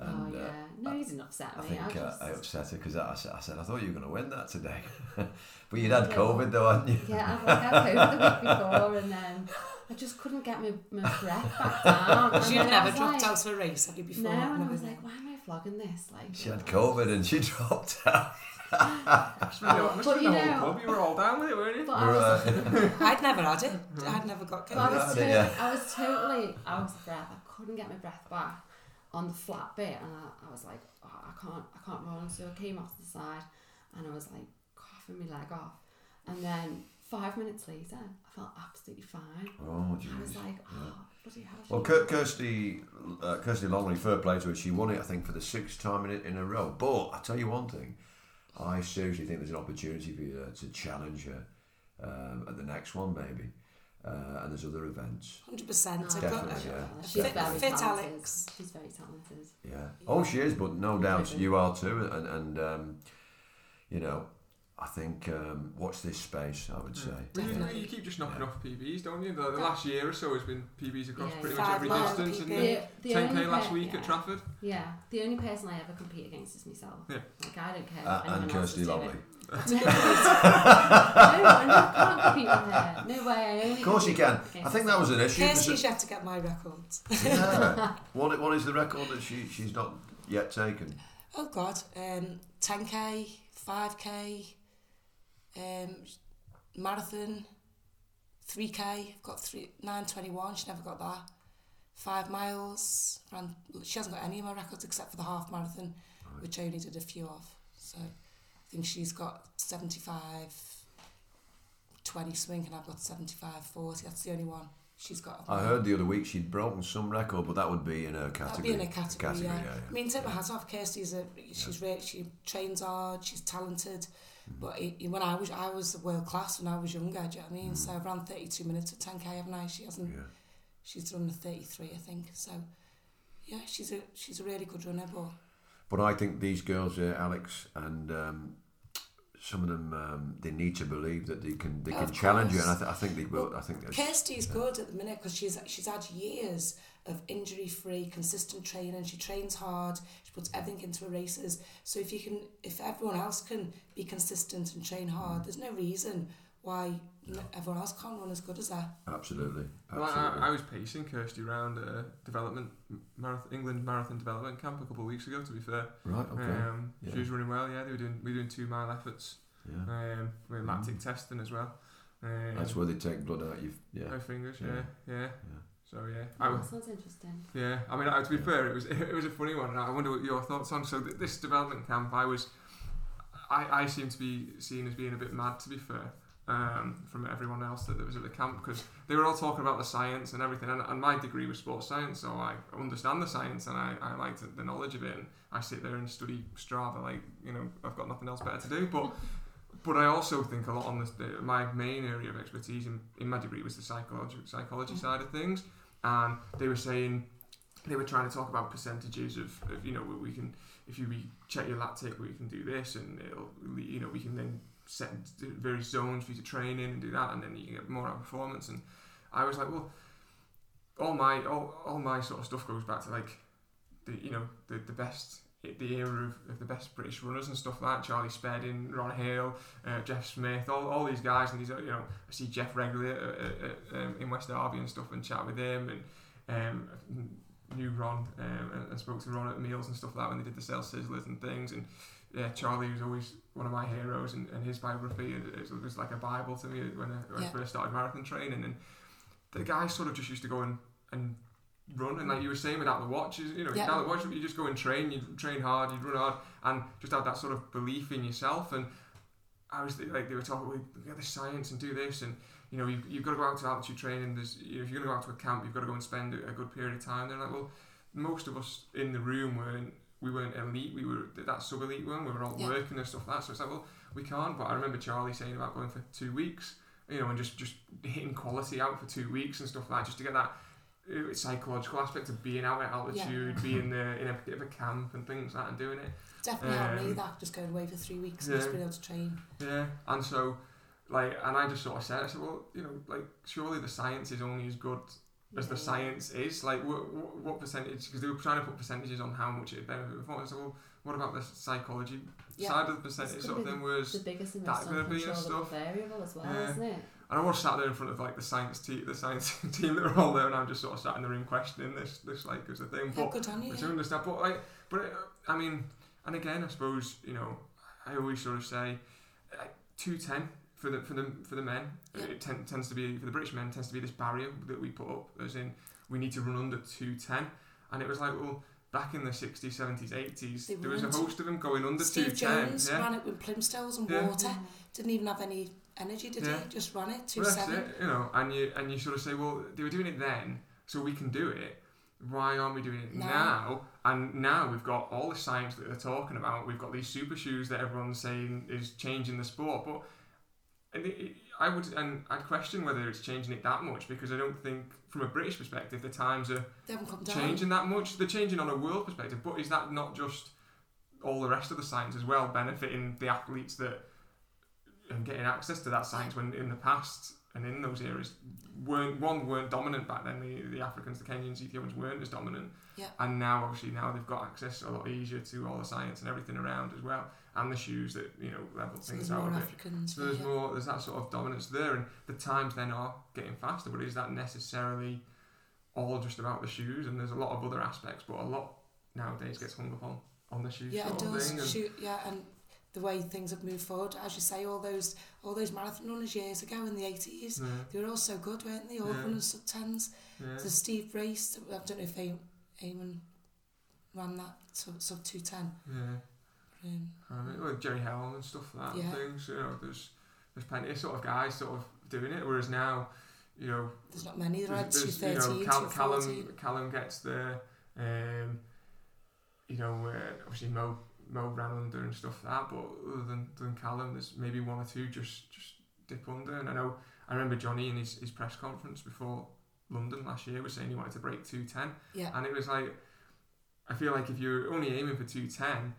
oh uh, yeah, no, you didn't upset I me. think I uh, just, I upset her because I, said- I said I thought you were going to win that today, but you'd had Yeah. COVID though, hadn't you? Yeah, I've had COVID the week before, and then I just couldn't get my, my breath back down. And so you've then I never dropped like, out of a race, have you, before? No, and I was been. like, why am I flogging this? Like, She had COVID and she dropped out. Oh, must have been the- must But you know- whole pub. You were all down with it, weren't you? But I was, Right. I'd never had it. I'd never got but I COVID. was, Yeah, to- yeah. I was totally out of breath. I couldn't get my breath back on the flat bit, and I, I was like, oh, I can't, I can't run. So I came off to the side, and I was like coughing my leg off, and then five minutes later, I felt absolutely fine. Oh, I was like, oh, bloody hell. Well, Kir- Kirsty, uh, Kirsty Longley, fair play to her. She won it, I think, for the sixth time in, in a row. But I tell you one thing, I seriously think there's an opportunity for you to challenge her um, at the next one, maybe. Uh, and there's other events. 100%. No, got, Definitely, yeah. She's Fit- very fit talented. Alex. She's very talented. Yeah. Oh, she is, but no doubt you are too. And, and um, you know, I think um, watch this space. I would say. Well, you, Definitely. you keep just knocking Yeah. off PBs, don't you? The, the last year or so has been PBs across Yeah. pretty much every distance. And the The, the 10k only last week yeah. at Trafford. Yeah, the only person I ever compete against is myself. Yeah. Like I don't care. Uh, and Kirsty is doing Longley. it. No, I can't compete with her. No way. I only Of course you can. I think that was an issue. Kirsty's yet to get my records. yeah. what, what is the record that she, she's not yet taken? Oh God, um, 10k, 5k, um, marathon, 3k. I've got three, 921. She never got that. Five miles. Ran, she hasn't got any of my records except for the half marathon, which I only did a few of. So I think she's got 75, 20 swing, and I've got 75, 40. That's the only one she's got. I heard the other week she'd broken some record, but that would be in her category. That'd category. be in a category, yeah. yeah, I mean, take my hat off. Kirsty's a she's really she trains hard. She's talented. But it, when I was I was world class when I was younger. Do you know what I mean? Mm. So I've ran thirty two minutes at ten k, haven't I? She hasn't. yeah. She's done a thirty three, I think. So yeah, she's a she's a really good runner. But But I think these girls here, Alex, and um, some of them, um, they need to believe that they can they can of challenge you, and I, th- I think they will. I think Kirsty's yeah. good at the minute because she's she's had years of injury free, consistent training. She trains hard. She puts everything into her races. So if you can, if everyone else can be consistent and train hard, there's no reason why n- everyone else can't run as good as her. Absolutely, Well. I, I was pacing Kirsty around a development marathon, England marathon development camp a couple of weeks ago. To be fair, right, okay, um, Yeah. she was running well. Yeah, they were doing we were doing two mile efforts yeah. um, with lactic testing as well. Um, That's where they take blood out. You, yeah, my fingers. Yeah. Yeah, yeah. yeah. So yeah, I Oh, that sounds interesting. Yeah, I mean, to be fair, it was it was a funny one. and I wonder what your thoughts on. So th- this development camp, I was, I, I seem to be seen as being a bit mad. To be fair, um, from everyone else that, that was at the camp because they were all talking about the science and everything. And, and my degree was sports science, so I understand the science and I, I like the knowledge of it. And I sit there and study Strava, like you know, I've got nothing else better to do. But but I also think a lot on this. My main area of expertise in, in my degree was the psychology psychology Mhm. side of things, and they were saying they were trying to talk about percentages of, of you know we can if you check your lactate we can do this and it'll you know we can then set various zones for you to train in and do that and then you can get more out of performance. And I was like well all my all, all my sort of stuff goes back to like the you know the the best the era of, of the best British runners and stuff like that. Charlie Spedding, Ron Hill, uh, Geoff Smith, all, all these guys. And these are you know I see Geoff regularly at, at, at, um, in West Derby and stuff and chat with him. And um, knew Ron um, and, and, spoke to Ron at meals and stuff like that when they did the Sale Sizzlers and things. And yeah, Charlie was always one of my heroes and, and his biography. It was like a bible to me when I, when yeah. I first started marathon training. And the guy sort of just used to go and, and run. And like you were saying without the watches you know yeah. without the watch you just go and train. You train hard you run hard and just have that sort of belief in yourself. And I was like they were talking we get the science and do this. And you know you, you've got to go out to altitude training. There's you know, if you're going to go out to a camp you've got to go and spend a, a good period of time. They're like well most of us in the room weren't we weren't elite we were that sub elite one we were all yeah. working and stuff like that so it's like well we can't but I remember Charlie saying about going for two weeks you know and just just hitting quality out for two weeks and stuff like that just to get that uh, psychological aspect of being out at altitude, yeah. being there in a bit of a camp and things like that, and doing it. Definitely um, helped me that just going away for three weeks yeah. and just being able to train. Yeah, and so like, and I just sort of said, I said, well, you know, like surely the science is only as good as yeah. the science is. Like, what, what, what percentage? Because they were trying to put percentages on how much it benefit before. I said, well, what about the psychology yeah. side of the percentage sort of thing? Was the biggest and most uncontrollable variable as well, yeah. isn't it? And I was sat there in front of like the science team, the science team that were all there, and I'm just sort of sat in the room questioning this, this like as a thing. But good on you. I understand, but like, but it, I mean, and again, I suppose you know, I always sort of say, like, two ten for the for the for the men. Yeah. It ten, tends to be for the British men tends to be this barrier that we put up, as in we need to run under two ten, and it was like well back in the 60s, 70s, 80s, there was a host of them going under Steve 210. Jones yeah. ran it with Plimstills and yeah. water. Didn't even have any energy, did yeah. he? Just run it, two well, seven. It, you know, and you and you sort of say, well, they were doing it then, so we can do it. Why aren't we doing it now? And now we've got all the science that they're talking about. We've got these super shoes that everyone's saying is changing the sport, but I would and I'd question whether it's changing it that much because I don't think, from a British perspective, the times are changing that much. They're changing on a world perspective, but is that not just all the rest of the science as well benefiting the athletes that and getting access to that science when in the past and in those areas weren't one weren't dominant back then. The, the Africans the Kenyans Ethiopians weren't as dominant. Yeah. and now obviously now they've got access a lot easier to all the science and everything around as well. And the shoes that you know level so things out a bit. So there's yeah. more there's that sort of dominance there. And the times then are getting faster. But is that necessarily all just about the shoes? And there's a lot of other aspects but a lot nowadays gets hung up on on the shoes yeah it does. shoot yeah and the way things have moved forward. As you say, all those all those marathon runners years ago in the eighties, yeah. they were all so good, weren't they? All yeah. running sub tens. Yeah. So Steve Brace, I don't know if they, Eamonn ran that sub, sub two ten. Yeah. Um, well, Gerry Helme and stuff like that. Yeah. And things, you know, there's there's plenty of sort of guys sort of doing it. Whereas now, you know, there's not many. There are two thirteen, you know, Cal- Callum Callum gets there. Um, you know, uh, obviously Mo Mo ran under and stuff like that. But other than, than Callum, there's maybe one or two just just dip under. And I know I remember Johnny in his, his press conference before London last year was saying he wanted to break two ten. Yeah. And it was like I feel like if you're only aiming for two ten,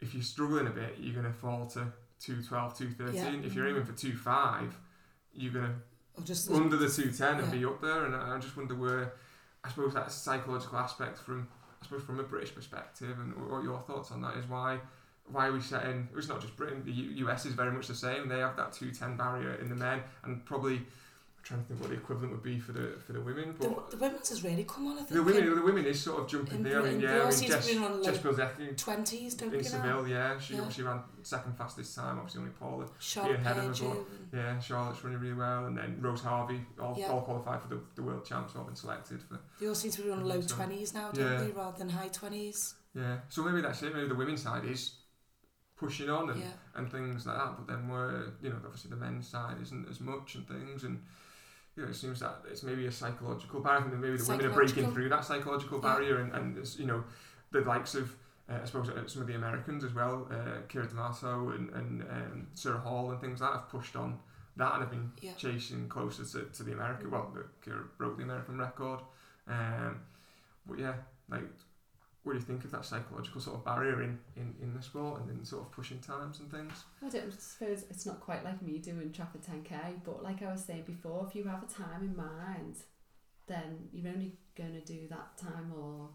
if you're struggling a bit, you're gonna fall to 212, 213. Yeah. If you're aiming for two five, you're gonna just under the two ten yeah. and be up there. And I just wonder where I suppose that psychological aspect from I suppose from a British perspective, and what your thoughts on that is why why are we setting? It's not just Britain. The US is very much the same. They have that two ten barrier in the men, and probably trying to think what the equivalent would be for the for the women. But the, the women's has really come on. I think the women, the women is sort of jumping there. I mean, yeah, I mean, Jess, Jess twenties, don't in Seville, yeah, she yeah. obviously ran second fastest time. Obviously, only Paula Charlotte ahead of as well. Um, yeah, Charlotte's running really well, and then Rose Harvey, all, yeah. all qualified for the, the world champs, all been selected for. They all seem to be on low twenties now, don't yeah. they, rather than high twenties. Yeah, so maybe that's it. Maybe the women's side is pushing on and, yeah. and things like that. But then we're, you know, obviously the men's side isn't as much and things. And you know, it seems that it's maybe a psychological barrier. I think maybe the women are breaking through that psychological barrier, and, and you know, the likes of uh, I suppose uh, some of the Americans as well, uh, Keira D'Amato and, and um, Sara Hall and things like that have pushed on that and have been yeah. chasing closer to, to the American. Well, Keira broke the American record. Um, but yeah, like, what do you think of that psychological sort of barrier in, in, in the sport and in sort of pushing times and things? I don't suppose it's not quite like me doing Trafford 10k, but like I was saying before, if you have a time in mind, then you're only going to do that time or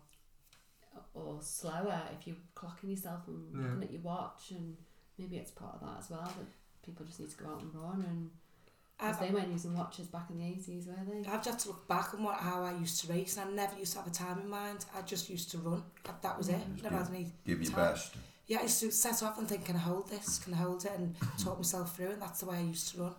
or slower if you're clocking yourself and Yeah. looking at your watch, and maybe it's part of that as well that people just need to go out and run and. Because they weren't using watches back in the 80s, were they? I've just to look back on what how I used to race, and I never used to have a time in mind. I just used to run. That, that was it. Mm. Never had any. Give your Time. best. Yeah, I used to set off and think, can I hold this? Can I hold it? And talk myself through, and that's the way I used to run.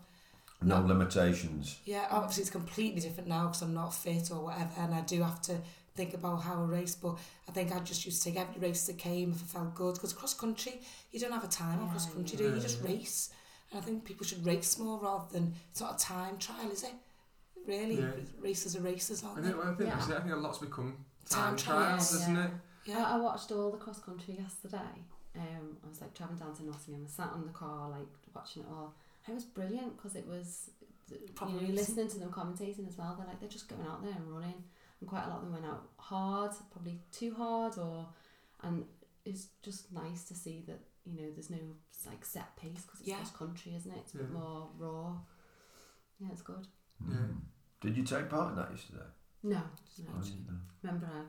No No. limitations. Yeah, obviously it's completely different now because I'm not fit or whatever, and I do have to think about how I race. But I think I just used to take every race that came if I felt good. Because cross country, you don't have a time on Yeah, cross country, yeah. do you? You just Yeah. race. And I think people should race more rather than it's not a time trial, is it? Really, Yeah. races are races, aren't I they? think, I think, Yeah. that's it. I think a lot's become Time time, trials, trials, isn't yeah. it? Yeah. I, I watched all the cross country yesterday. Um, I was like traveling down to Nottingham. I sat in the car like watching it all. It was brilliant because it was, Proper you know, you're listening to them commentating as well. They're like they're just going out there and running, and quite a lot of them went out hard, probably too hard, or and it's just nice to see that you know there's no like set pace because it's Yeah. cross country, isn't it? It's a bit Yeah. more raw. Yeah, it's good. Yeah. Mm. Did you take part in that yesterday? No, no. I didn't know. remember I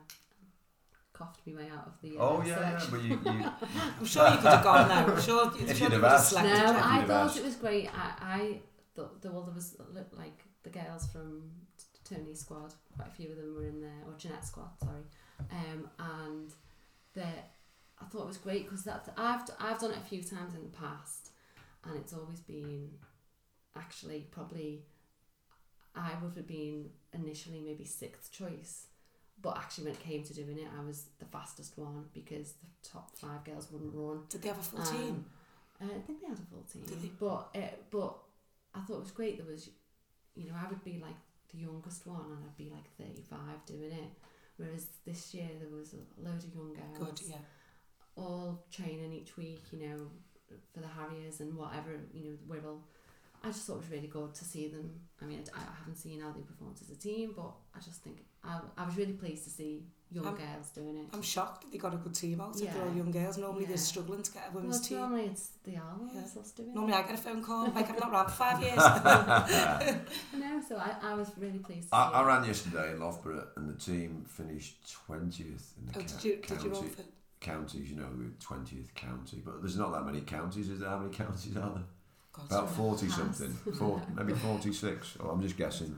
coughed my way out of the. Uh, Oh yeah, yeah, but you, you I'm sure you could have gone now. I'm sure, I'm If sure you'd you have could have asked. No, I thought asked. it was great. I, I thought the well, there was looked like the girls from T- Tony's squad. Quite a few of them were in there, or Jeanette's squad, sorry. Um, and the I thought it was great because that I've I've done it a few times in the past, and it's always been actually probably I would have been initially maybe sixth choice. But actually, when it came to doing it, I was the fastest one because the top five girls wouldn't run. Did they have a full Um, team? Uh, I think they had a full team. Did they? But uh, but I thought it was great. There was, you know, I would be like the youngest one, and I'd be like thirty five doing it. Whereas this year there was a load of young girls, Good, yeah. All training each week. You know, for the Harriers and whatever. You know, Wirral. I just thought it was really good to see them. I mean, I, I haven't seen how they performed as a team, but I just think I, I was really pleased to see young I'm- girls doing it. I'm shocked that they got a good team out. Yeah. They're all young girls. Normally Yeah. they're struggling to get a well, women's it's team. normally it's the Alans Yeah. us doing it. Normally I get a phone call like I'm not around for five years. I know, so I, I was really pleased to I, see I it. ran yesterday in Loughborough, and the team finished twentieth in the oh, ca- did you did county you run for counties. You know, twentieth county, but there's not that many counties. Is there? How many counties are there? God, About forty Pass. something, 40, maybe forty six. Oh, I'm just guessing.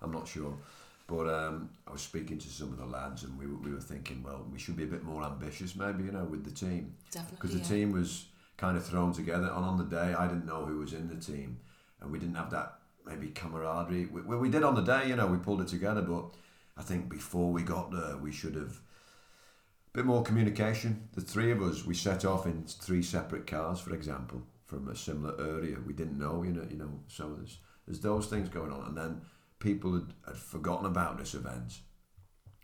I'm not sure. But um, I was speaking to some of the lads, and we were, we were thinking, well, we should be a bit more ambitious, maybe, you know, with the team. Definitely. because the yeah. team was kind of thrown together. And on the day, I didn't know who was in the team, and we didn't have that maybe camaraderie. We, we, we did on the day, you know, we pulled it together. But I think before we got there, we should have bit more communication. The three of us, we set off in three separate cars, for example, from a similar area. We didn't know, you know, you know. So there's there's those things going on, and then people had, had forgotten about this event,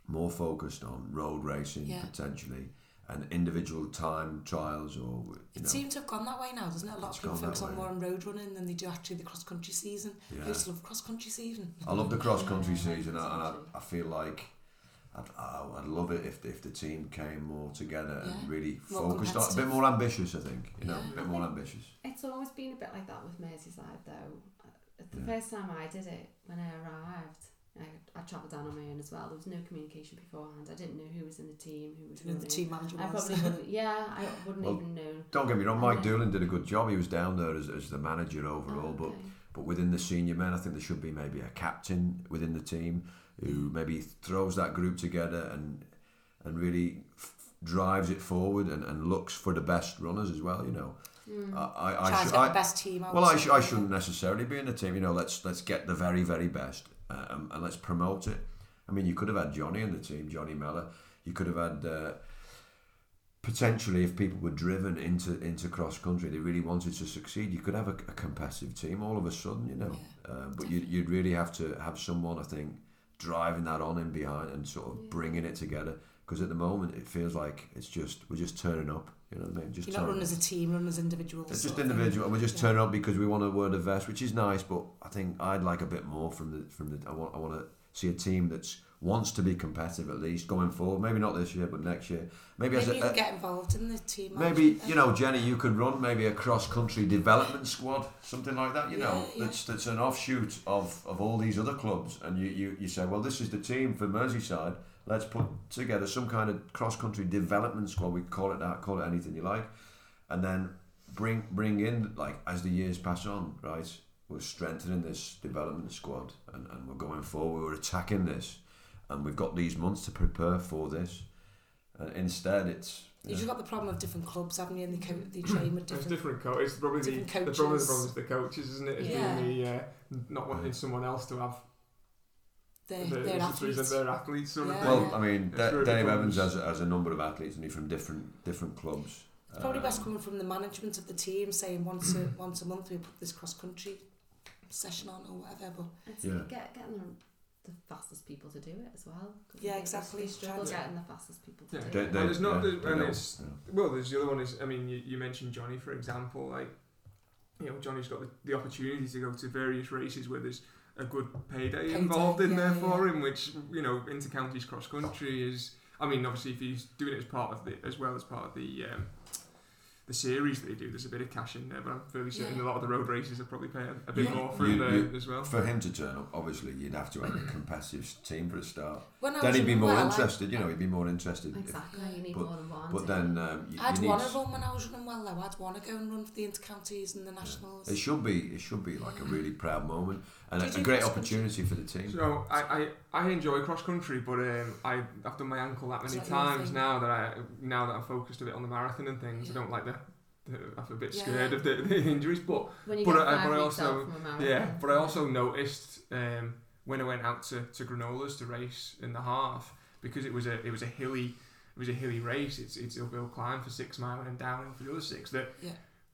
more focused on road racing Yeah. potentially and individual time trials or you It know. seems to have gone that way now, doesn't it? A lot It's of people focus on more on road running than they do actually the cross country season. I Yeah. used to love cross country season. I love the cross country season, and I, I. I feel like I'd, I- I'd love it if, if the team came more together Yeah. and really More focused on a bit more ambitious. I think you know, Yeah. a bit more ambitious. It's always been a bit like that with Merseyside, though. Uh, The Yeah. first time I did it, when I arrived, I, I travelled down on my own as well. There was no communication beforehand. I didn't know who was in the team, who was Who the team manager I was. probably wouldn't. Yeah, I wouldn't Well, even know. Don't get me wrong, Mike Yeah. Doolan did a good job. He was down there as, as the manager overall, Oh, but. But within the senior men, I think there should be maybe a captain within the team who maybe throws that group together and and really f- drives it forward and, and looks for the best runners as well. You know, Mm. I I, I, Try should, I the best team out. well I, sh- I shouldn't necessarily be in the team. You know, let's let's get the very very best uh, um, and let's promote it. I mean, you could have had Johnny in the team, Johnny Mellor. You could have had. Uh, potentially if people were driven into into cross country they really wanted to succeed you could have a, a competitive team all of a sudden you know Yeah, uh, but you'd, you'd really have to have someone I think driving that on in behind and sort of Yeah. bringing it together because at the moment it feels like it's just we're just turning up you know what I mean just You're not up. as a team, run as individuals. it's just individual and we're just Yeah. turning up because we want to wear the vest which is nice but I think I'd like a bit more from the from the I want I want to see a team that's wants to be competitive at least going forward. Maybe not this year, but next year. Maybe, Maybe as you a, get involved in the team. Maybe you know, Jenny, you could run maybe a cross country development squad, something like that. You know, Yeah, yeah. that's that's an offshoot of, of all these other clubs, and you, you, you say, well, this is the team for Merseyside. Let's put together some kind of cross country development squad. We call it that, call it anything you like, and then bring bring in like as the years pass on, right? We're strengthening this development squad, and, and we're going forward. We're attacking this, and we've got these months to prepare for this. And instead, it's You've just got the problem of different clubs, haven't you? And they, co- they train with It's different. different coaches. It's probably the, different the problem. The problem is the coaches, isn't it? it? Is Yeah. being the uh, not wanting someone else to have Their, the, their the athletes. their athletes sort of Yeah. thing. Well, I mean, It's really Dave. Evans has, has a number of athletes, and he from different different clubs. It's probably Um, best coming from the management of the team, saying once a once a month we put this cross country session on or whatever. But It's Yeah. get, getting the, the fastest people to do it as well. 'cause Yeah, they- exactly. They struggle Trying to- getting the fastest people to Yeah. do They, it. they, Well, there's not- yeah, there's- they and it's- Well, there's the other one is I mean you, you mentioned Johnny for example like you know Johnny's got the, the opportunity to go to various races where there's a good payday, Payday, involved in there for him which you know inter counties cross country is I mean obviously if he's doing it as part of the as well as part of the um, the series that they do there's a bit of cash in there but I'm fairly certain Yeah. a lot of the road races are probably paying a bit Yeah. more for You- him you- as well For him to turn up, obviously, you'd have to have a competitive team for a start. when Then he'd be more well, I- interested, you know, he'd be more interested. if- Exactly, you need but- more than one. but then um, you, I'd you need. want to run when I was running well though. I'd want to go and run for the intercounties and the nationals. It should be. It should be like a really proud moment and Did a, a great opportunity for the team. So I, I, I enjoy cross country, but um, I I've done my ankle that many that times now that I now that I'm focused a bit on the marathon and things. I don't like the, the I'm a bit Yeah. scared of the, the injuries, but when you but I- but I also- out from a marathon. yeah. But I also noticed um, when I went out to, to Granollers to race in the half because it was a it was a hilly it was a hilly race. It's it's uphill climb for six mile and then downhill for the other six. That Yeah.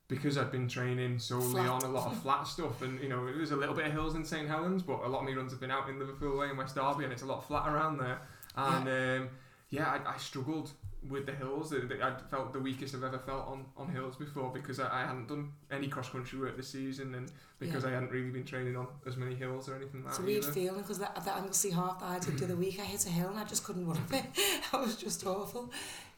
because I'd been training solely Flat. on a lot of flat stuff, and you know, there's a little bit of hills in St Helens, but a lot of my runs have been out in Liverpool Way and West Derby, and it's a lot flat around there. And yeah, um, yeah I, I struggled with the hills. I I felt the weakest I've ever felt on, on hills before because I, I hadn't done any cross country work this season, and because Yeah. I hadn't really been training on as many hills or anything like that. It's a weird either. feeling because that, that Anglesey half that I did the other week, I hit a hill and I just couldn't run up it. that was just awful.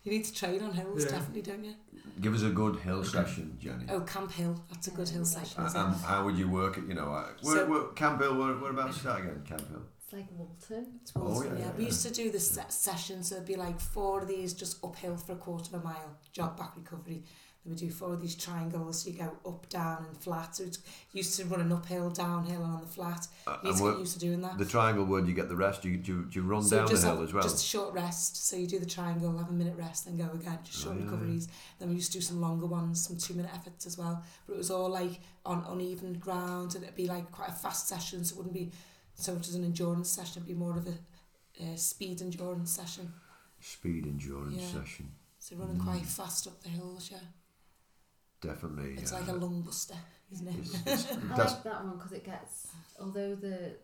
You need to train on hills, Yeah. definitely, don't you? Give us a good hill session, Jenny. Oh, Camp Hill, that's a good hill session. Uh, isn't and how would you work it? You know, uh, where, So- where, Camp Hill, where, whereabouts is that again? Camp Hill. It's like Walton. It's Walton, Oh, yeah, yeah, yeah, We yeah. used to do the se- session, so it'd be like four of these just uphill for a quarter of a mile, jog back recovery. Then we do four of these triangles, so you go up, down, and flat. So it's used to running uphill, downhill, and on the flat. Uh, You and need to where, get used to doing that. the triangle word, you get the rest. You, do, do you run So down the just hill have- as well? Just a short rest. So you do the triangle, have a minute rest, then go again. Just short Oh, yeah, recoveries. Then we used to do some longer ones, some two minute efforts as well. But it was all like on uneven ground, and it'd be like quite a fast session. So it wouldn't be so much as an endurance session. It'd be more of a uh, speed endurance session. Speed endurance Yeah. session. So running quite fast up the hills. Yeah, Definitely. it's uh, like a lung buster, isn't it? it's- it's- I like that one because it gets, although the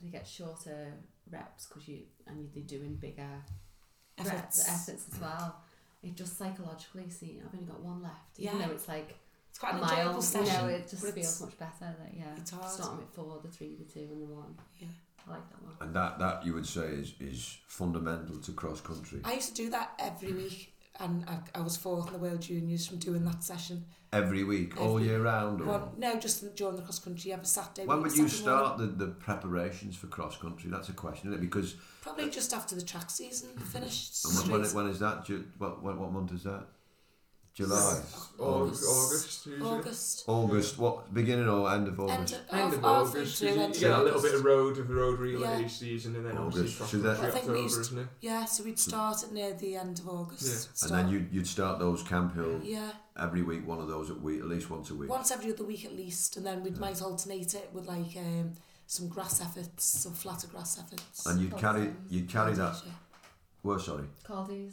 you get shorter reps because you and you're doing bigger Efforts. reps, efforts as well. It just psychologically, see, I've only got one left. Even Yeah. though it's like It's quite a an mile, enjoyable you know, it just but feels much better. That yeah, it's hard. starting with four, the three, the two, and the one. Yeah. I like that one. and that, that you would say is, is fundamental to cross country. I used to do that every mm. week, and I, I was fourth in the World Juniors from doing that session. Every week, all year round. Or, One, no, just during the cross country, every Saturday. when would you Saturday morning. start the, the preparations for cross country? That's a question, isn't it? Because Probably just after the track season finished. and when, when, when is that? Ju- what, what, what month is that? July. August, August. August usually. August. August. What beginning or end of End, August? of- End of halfway August. through, You, end you of get a little bit of road of road relay Yeah. season, and then August. obviously cross So that- I think we October, used- isn't it? Yeah, so we'd start at near the end of August. Yeah. And then you'd, you'd start those Camp Hill Yeah, every week, one of those a week, at least once a week. once every other week at least, and then we might alternate it with like um, some grass efforts, some flatter grass efforts. And you'd carry, you'd carry that. Well, sorry, Caldies.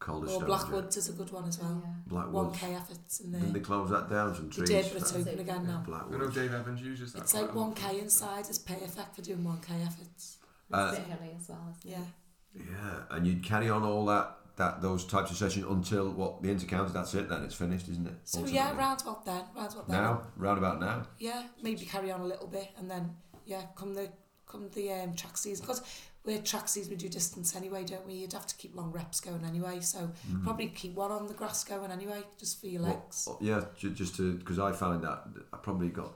Calder Or Stones, Blackwoods is a good one as well. Yeah. Yeah. One Blackwoods. K efforts in Didn't they there. close that down? Some They trees. did, but it's open it. again now. I know Dave Evans uses that. It's like one K inside. It's perfect for doing one K efforts. It's Uh, a hilly as well, isn't Yeah. it? Yeah, and you'd carry on all that that those types of sessions until what the intercounty. That's it. Then it's finished, isn't it? So Ultimately. yeah, round about then, round about then. now, round about now. Yeah, maybe carry on a little bit, and then yeah, come the come the um, track season because we're track season, we do distance anyway, don't we? You'd have to keep long reps going anyway, so probably keep one on the grass going anyway, just for your legs. oh, yeah, just to because I found that I probably got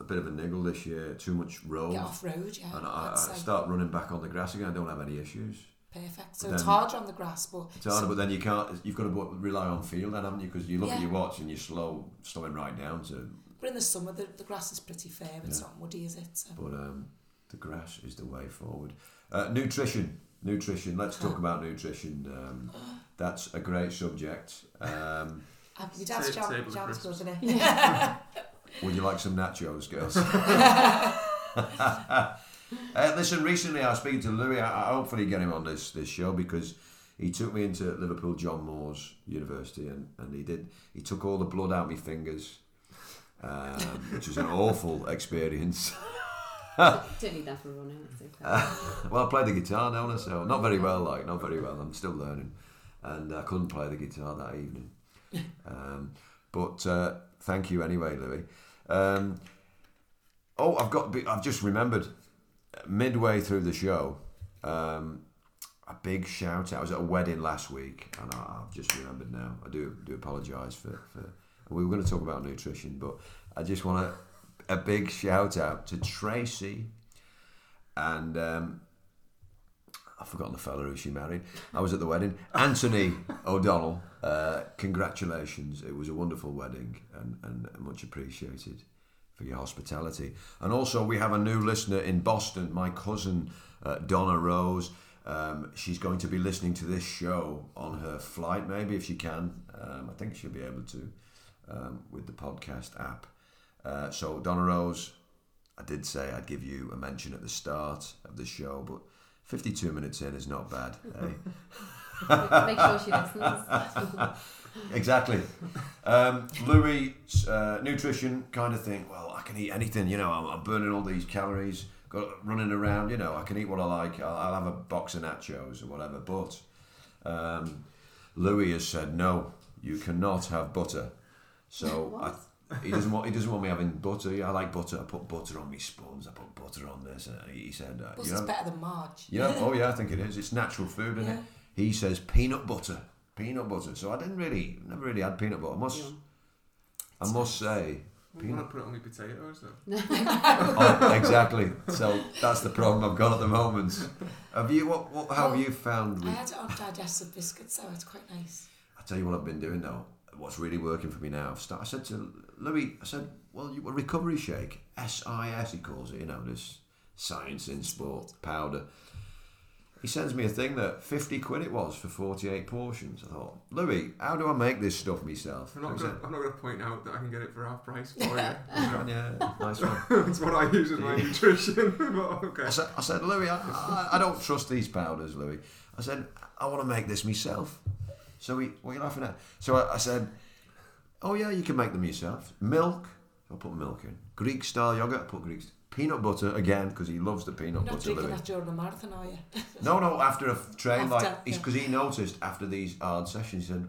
a bit of a niggle this year. Too much road, Get off road, yeah. and I, I start running back on the grass again. I don't have any issues. Perfect. So Then- it's harder on the grass, but It's harder, but then you can't. You've got to rely on feel, then, haven't you? Because you look at your watch and you're slow, slowing right down to. but in the summer the, the grass is pretty fair. It's Yeah. not muddy, is it? So. But um, the grass is the way forward. Uh, nutrition, nutrition. Let's talk about nutrition. Um, that's a great subject. Um, your dad's Ta- jam, table of jam's crisps. good, isn't it? Would you like some nachos, girls? uh, listen, recently I was speaking to Louis. I, I hopefully get him on this this show because he took me into Liverpool John Moores University and, and he did he took all the blood out of my fingers, um, which was an awful experience. Don't need that for running. Okay. well, I play the guitar now, so not very well. Like not very well. I'm still learning, and I couldn't play the guitar that evening. Um, but uh, thank you anyway, Louis. Um, oh, I've got. I've just remembered. Midway through the show, um, a big shout out. I was at a wedding last week, and I, I've just remembered now. I do do apologise for, for. We were going to talk about nutrition, but I just want to a big shout out to Tracy and um, I've forgotten the fella who she married. I was at the wedding. Anthony O'Donnell, uh, congratulations. It was a wonderful wedding and, and much appreciated for your hospitality. And also, we have a new listener in Boston, my cousin uh, Donna Rose. Um, she's going to be listening to this show on her flight, maybe if she can. Um, I think she'll be able to um, with the podcast app. Uh, so, Donna Rose, I did say I'd give you a mention at the start of the show, but 52 minutes in is not bad. eh? Make sure she listens. exactly. Um, Louis, uh, nutrition kind of thing. Well, I can eat anything, you know. I'm, I'm burning all these calories, got running around, you know. I can eat what I like. I'll, I'll have a box of nachos or whatever. But um, Louis has said no. You cannot have butter. So I, he doesn't want he doesn't want me having butter. Yeah, I like butter. I put butter on my spuns. I put butter on this. And he said, uh, Butter's you know, better than Marge. yeah, oh yeah, I think it is. It's natural food, isn't it? He says peanut butter, peanut butter. So I didn't really, never really had peanut butter. I must, Yum. I must say, I peanut. want to put it on my potatoes though. oh, exactly. So that's the problem I've got at the moment. Have you? What? What have Well, you found? I With, had it on digestive biscuits, so it's quite nice. I tell you what I've been doing though. What's really working for me now? I've start, I said to Louis, I said, well, you, a recovery shake, SIS, he calls it. You know, this science in sport powder. He sends me a thing that 50 quid it was for 48 portions. I thought, Louis, how do I make this stuff myself? I'm not gonna, said, I'm not gonna point out that I can get it for half price for you. yeah, nice one. That's what I use as my nutrition. but okay. I said, I said Louis, I, I, I don't trust these powders, Louis. I said, I want to make this myself. So he, what are you laughing at? So I, I said, oh yeah, you can make them yourself. Milk, I'll put milk in. Greek style yogurt, I put Greek. Peanut butter again because he loves the peanut You're not butter, drinking Louis. that during a marathon, are you? No, no, after a train, like After, yeah. because he noticed after these hard sessions, he said,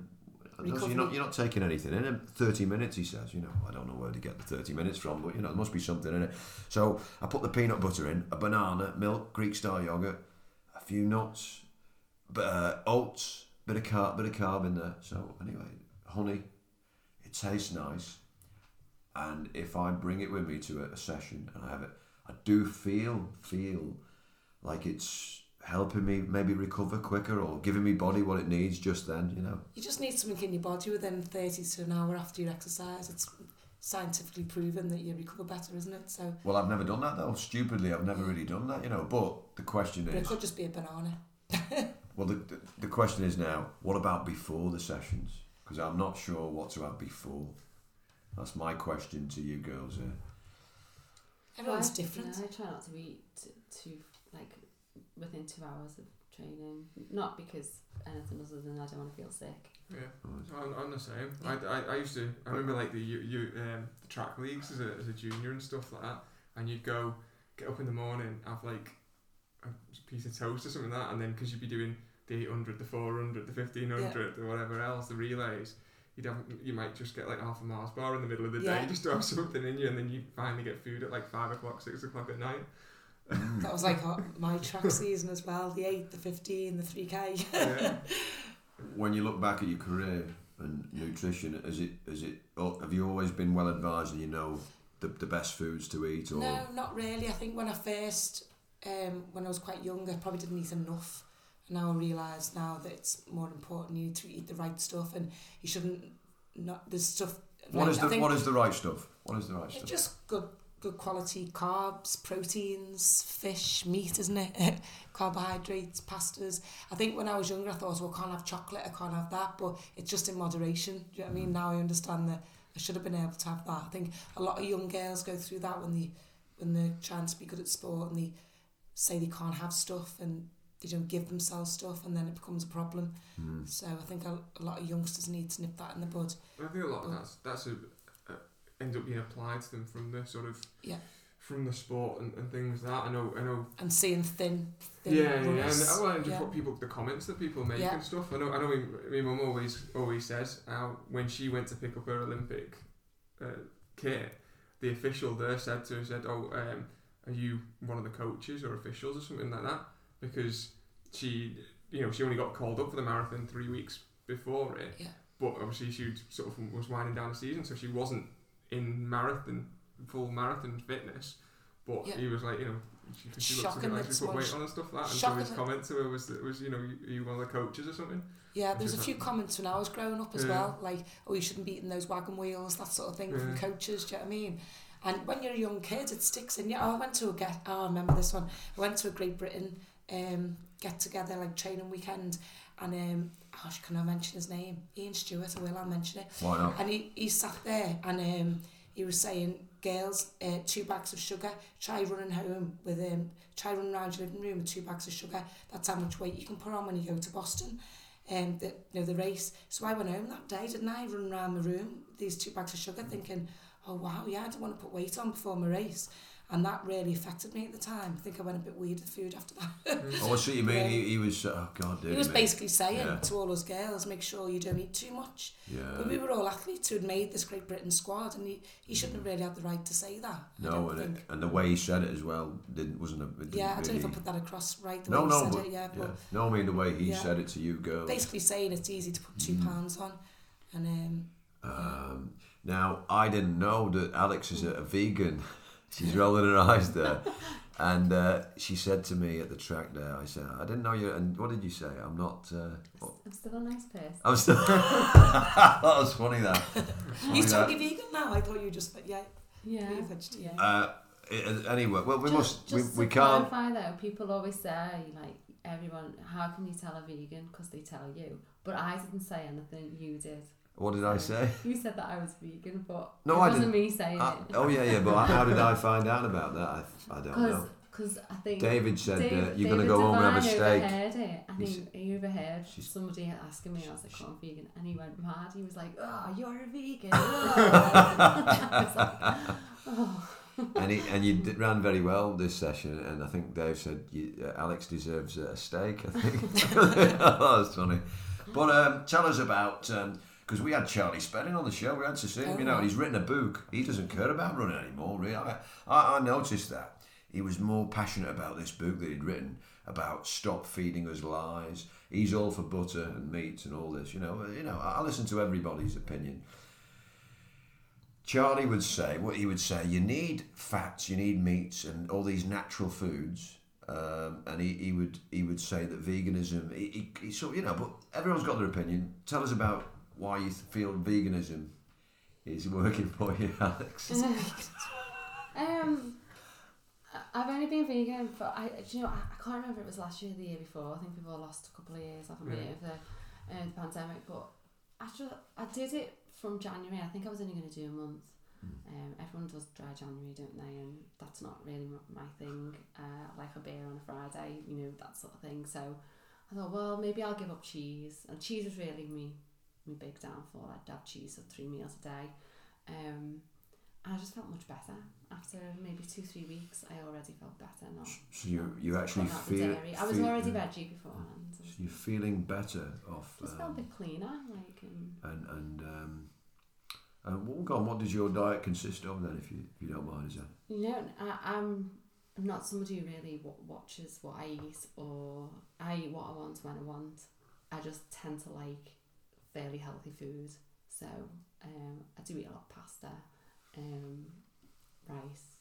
"You're not, you're not taking anything in it. Thirty minutes, he says. You know, I don't know where to get the thirty minutes from, but you know, there must be something in it. So I put the peanut butter in, a banana, milk, Greek style yogurt, a few nuts, but uh, oats, bit of carb, bit of carb in there. So anyway, honey, it tastes nice, and if I bring it with me to a, a session and I have it, I do feel feel like it's helping me maybe recover quicker or giving me body what it needs just then. You know. You just need something in your body within 30 to an hour after your exercise. It's scientifically proven that you recover better, isn't it? So Well, I've never done that though. Stupidly, I've never really done that. You know. But the question is but it is, could just be a banana. well, the, the, the question is now, what about before the sessions? Because I'm not sure what to have before. That's my question to you girls here. Everyone's I- different. yeah, I try not to eat t- too like within two hours of training. Not because anything other than I don't want to feel sick. Yeah, I'm, I'm the same. I, I, I used to. I remember like the you, you um, the track leagues as a, as a junior and stuff like that. And you'd go get up in the morning, have like a piece of toast or something like that, and then because you'd be doing the 800, the 400, the 1500, the whatever else, the relays. You'd have, you might just get like half a Mars bar in the middle of the Yeah. day just to have something in you, and then you finally get food at like five o'clock, six o'clock at night. That was like my track season as well. The eight, the fifteen, the three k. Yeah. When you look back at your career and nutrition, is it is it oh, have you always been well advised and you know the, the best foods to eat or No, not really. I think when I first, um, when I was quite young, I probably didn't eat enough. Now I realise now that it's more important. You need to eat the right stuff, and you shouldn't not. There's stuff. what like, is the what is the right stuff? What is the right stuff? just good, good quality carbs, proteins, fish, meat, isn't it? Carbohydrates, pastas. I think when I was younger, I thought, well, I can't have chocolate, I can't have that, but it's just in moderation. Do you know what I mean? Mm. Now I understand that I should have been able to have that. I think a lot of young girls go through that when they when they're trying to be good at sport and they say they can't have stuff and they don't give themselves stuff and then it becomes a problem. Mm. So I think a, a lot of youngsters need to nip that in the bud. I think a lot of that's that's a, a, ends up being applied to them from the sort of Yeah. from the sport and, and things like that. I know I know And seeing thin, thin yeah, yeah, yeah, and, runners. well, and just yeah. what people, the comments that people make Yeah. and stuff. I know, I know. My, my mum always, always says how when she went to pick up her Olympic uh, kit, the official there said to her, said, "Oh, um, are you one of the coaches or officials or something like that?" Because she, you know, she only got called up for the marathon three weeks before it. Yeah. But obviously, she sort of was winding down the season, so she wasn't in marathon full marathon fitness. But Yeah. he was like, you know, she, she looks Shocking a bit like she put weight on and stuff like that. And so his comment to her was that was, you know, you, are you one of the coaches or something? Yeah, there was a few like- comments when I was growing up as Yeah. well, like, oh, you shouldn't be eating those wagon wheels, that sort of thing from coaches, do you know what I mean? And when you're a young kid, it sticks in you. Oh, I went to a get, oh, I remember this one. I went to a Great Britain um, get together, like training weekend, and um, oh, can I mention his name? Ian Stewart, I will, I'll mention it. Why not? And he, he sat there and um, he was saying, girls, uh, two bags of sugar, try running home with um, try running around your living room with two bags of sugar. That's how much weight you can put on when you go to Boston. Um, the, you know, the race. So I went home that day, didn't I? Running around my room, these two bags of sugar, thinking, oh wow, yeah, I don't want to put weight on before my race. And that really affected me at the time. I think I went a bit weird with food after that. Oh, I see what you mean. Yeah. He, he was oh god, he was me. basically saying Yeah. to all us girls, make sure you don't eat too much. Yeah. But we were all athletes who had made this Great Britain squad, and he, he shouldn't have really had the right to say that. No, and, it, and the way he said it as well didn't wasn't a. Didn't Yeah, I don't know if I put that across right the No, way no, he said but it. Yeah, yeah. No, I mean the way he Yeah. said it to you girls. basically saying it's easy to put two Mm. pounds on, and um, Um, now I didn't know that Alex is a, a vegan. She's rolling her eyes there, and uh, she said to me at the track there. I said, "I didn't know you." And what did you say? I'm not. Uh, what- I'm still a nice person. I'm still. that was funny. That. Funny he's that. totally vegan now. I thought you just yeah, Yeah. you're vegetarian. yeah. Uh, anyway, well, we just, must. Just we, we can't. clarify though, people always say like everyone, how can you tell a vegan? Because they tell you. But I didn't say anything. You did. What did I say? You said that I was vegan, but No, it I wasn't didn't. me saying Uh, it. oh yeah, yeah. But how did I find out about that? I, I don't Because know. because I think David said Dave- uh, you're going to go home and have a steak. Overheard it. I He's- think he overheard She's- somebody asking me. I was like, "Oh, I'm vegan," and he went mad. He was like, "Oh, you're a vegan." I like, oh. and he, and you did, ran very well this session. And I think Dave said you, uh, Alex deserves a steak. I think that was funny. But um, tell us about because we had Charlie Spedding on the show. We had to see him. You know, and he's written a book. He doesn't care about running anymore. Really, I, I, I noticed that he was more passionate about this book that he'd written about stop feeding us lies. He's all for butter and meat and all this. You know, you know. I I listen to everybody's opinion. Charlie would say, what he would say, you need fats, you need meats, and all these natural foods. Um, and he, he would he would say that veganism, he, he, he sort you know, but everyone's got their opinion. Tell us about why you feel veganism is working for you, Alex. Um, I- I've only been vegan for I. Do you know? I, I can't remember if it was last year or the year before. I think we've all lost a couple of years, haven't we, of the, uh, the pandemic. But after I did it from January, I think I was only going to do a month. Um, everyone does dry January, don't they? And that's not really my thing. Uh, I like a beer on a Friday, you know, that sort of thing. So I thought, well, maybe I'll give up cheese. And cheese was really me, me big downfall. I'd have cheese for three meals a day. Um, I just felt much better. After maybe two, three weeks, I already felt better. Not, So you you actually feel. I was feel- already yeah. veggie beforehand. So you're feeling better off, just felt a um, bit cleaner. Like, um, and and um, and what, go on, what does your diet consist of then, if you if you don't mind? Is that You know, I, I'm I'm not somebody who really watches what I eat or I eat what I want when I want. I just tend to like fairly healthy food. So um, I do eat a lot of pasta, um, rice,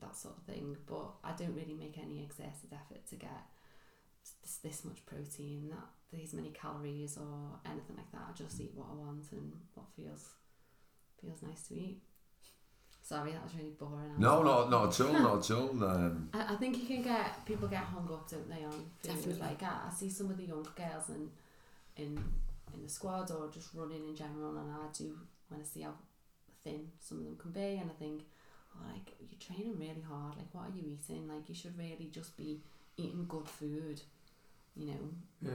that sort of thing. But I don't really make any exerted effort to get this, this much protein, that these many calories or anything like that. I just eat what I want and what feels feels nice to eat. Sorry, that was really boring. No, not not at all, not at all. Um, I, I think you can get people get hung up, don't they, on food. Definitely. Like I, I see some of the younger girls in in in the squad or just running in general, and I do when I see how thin some of them can be, and I think, oh, like you're training really hard. Like, what are you eating? Like, you should really just be eating good food. You know, Yeah.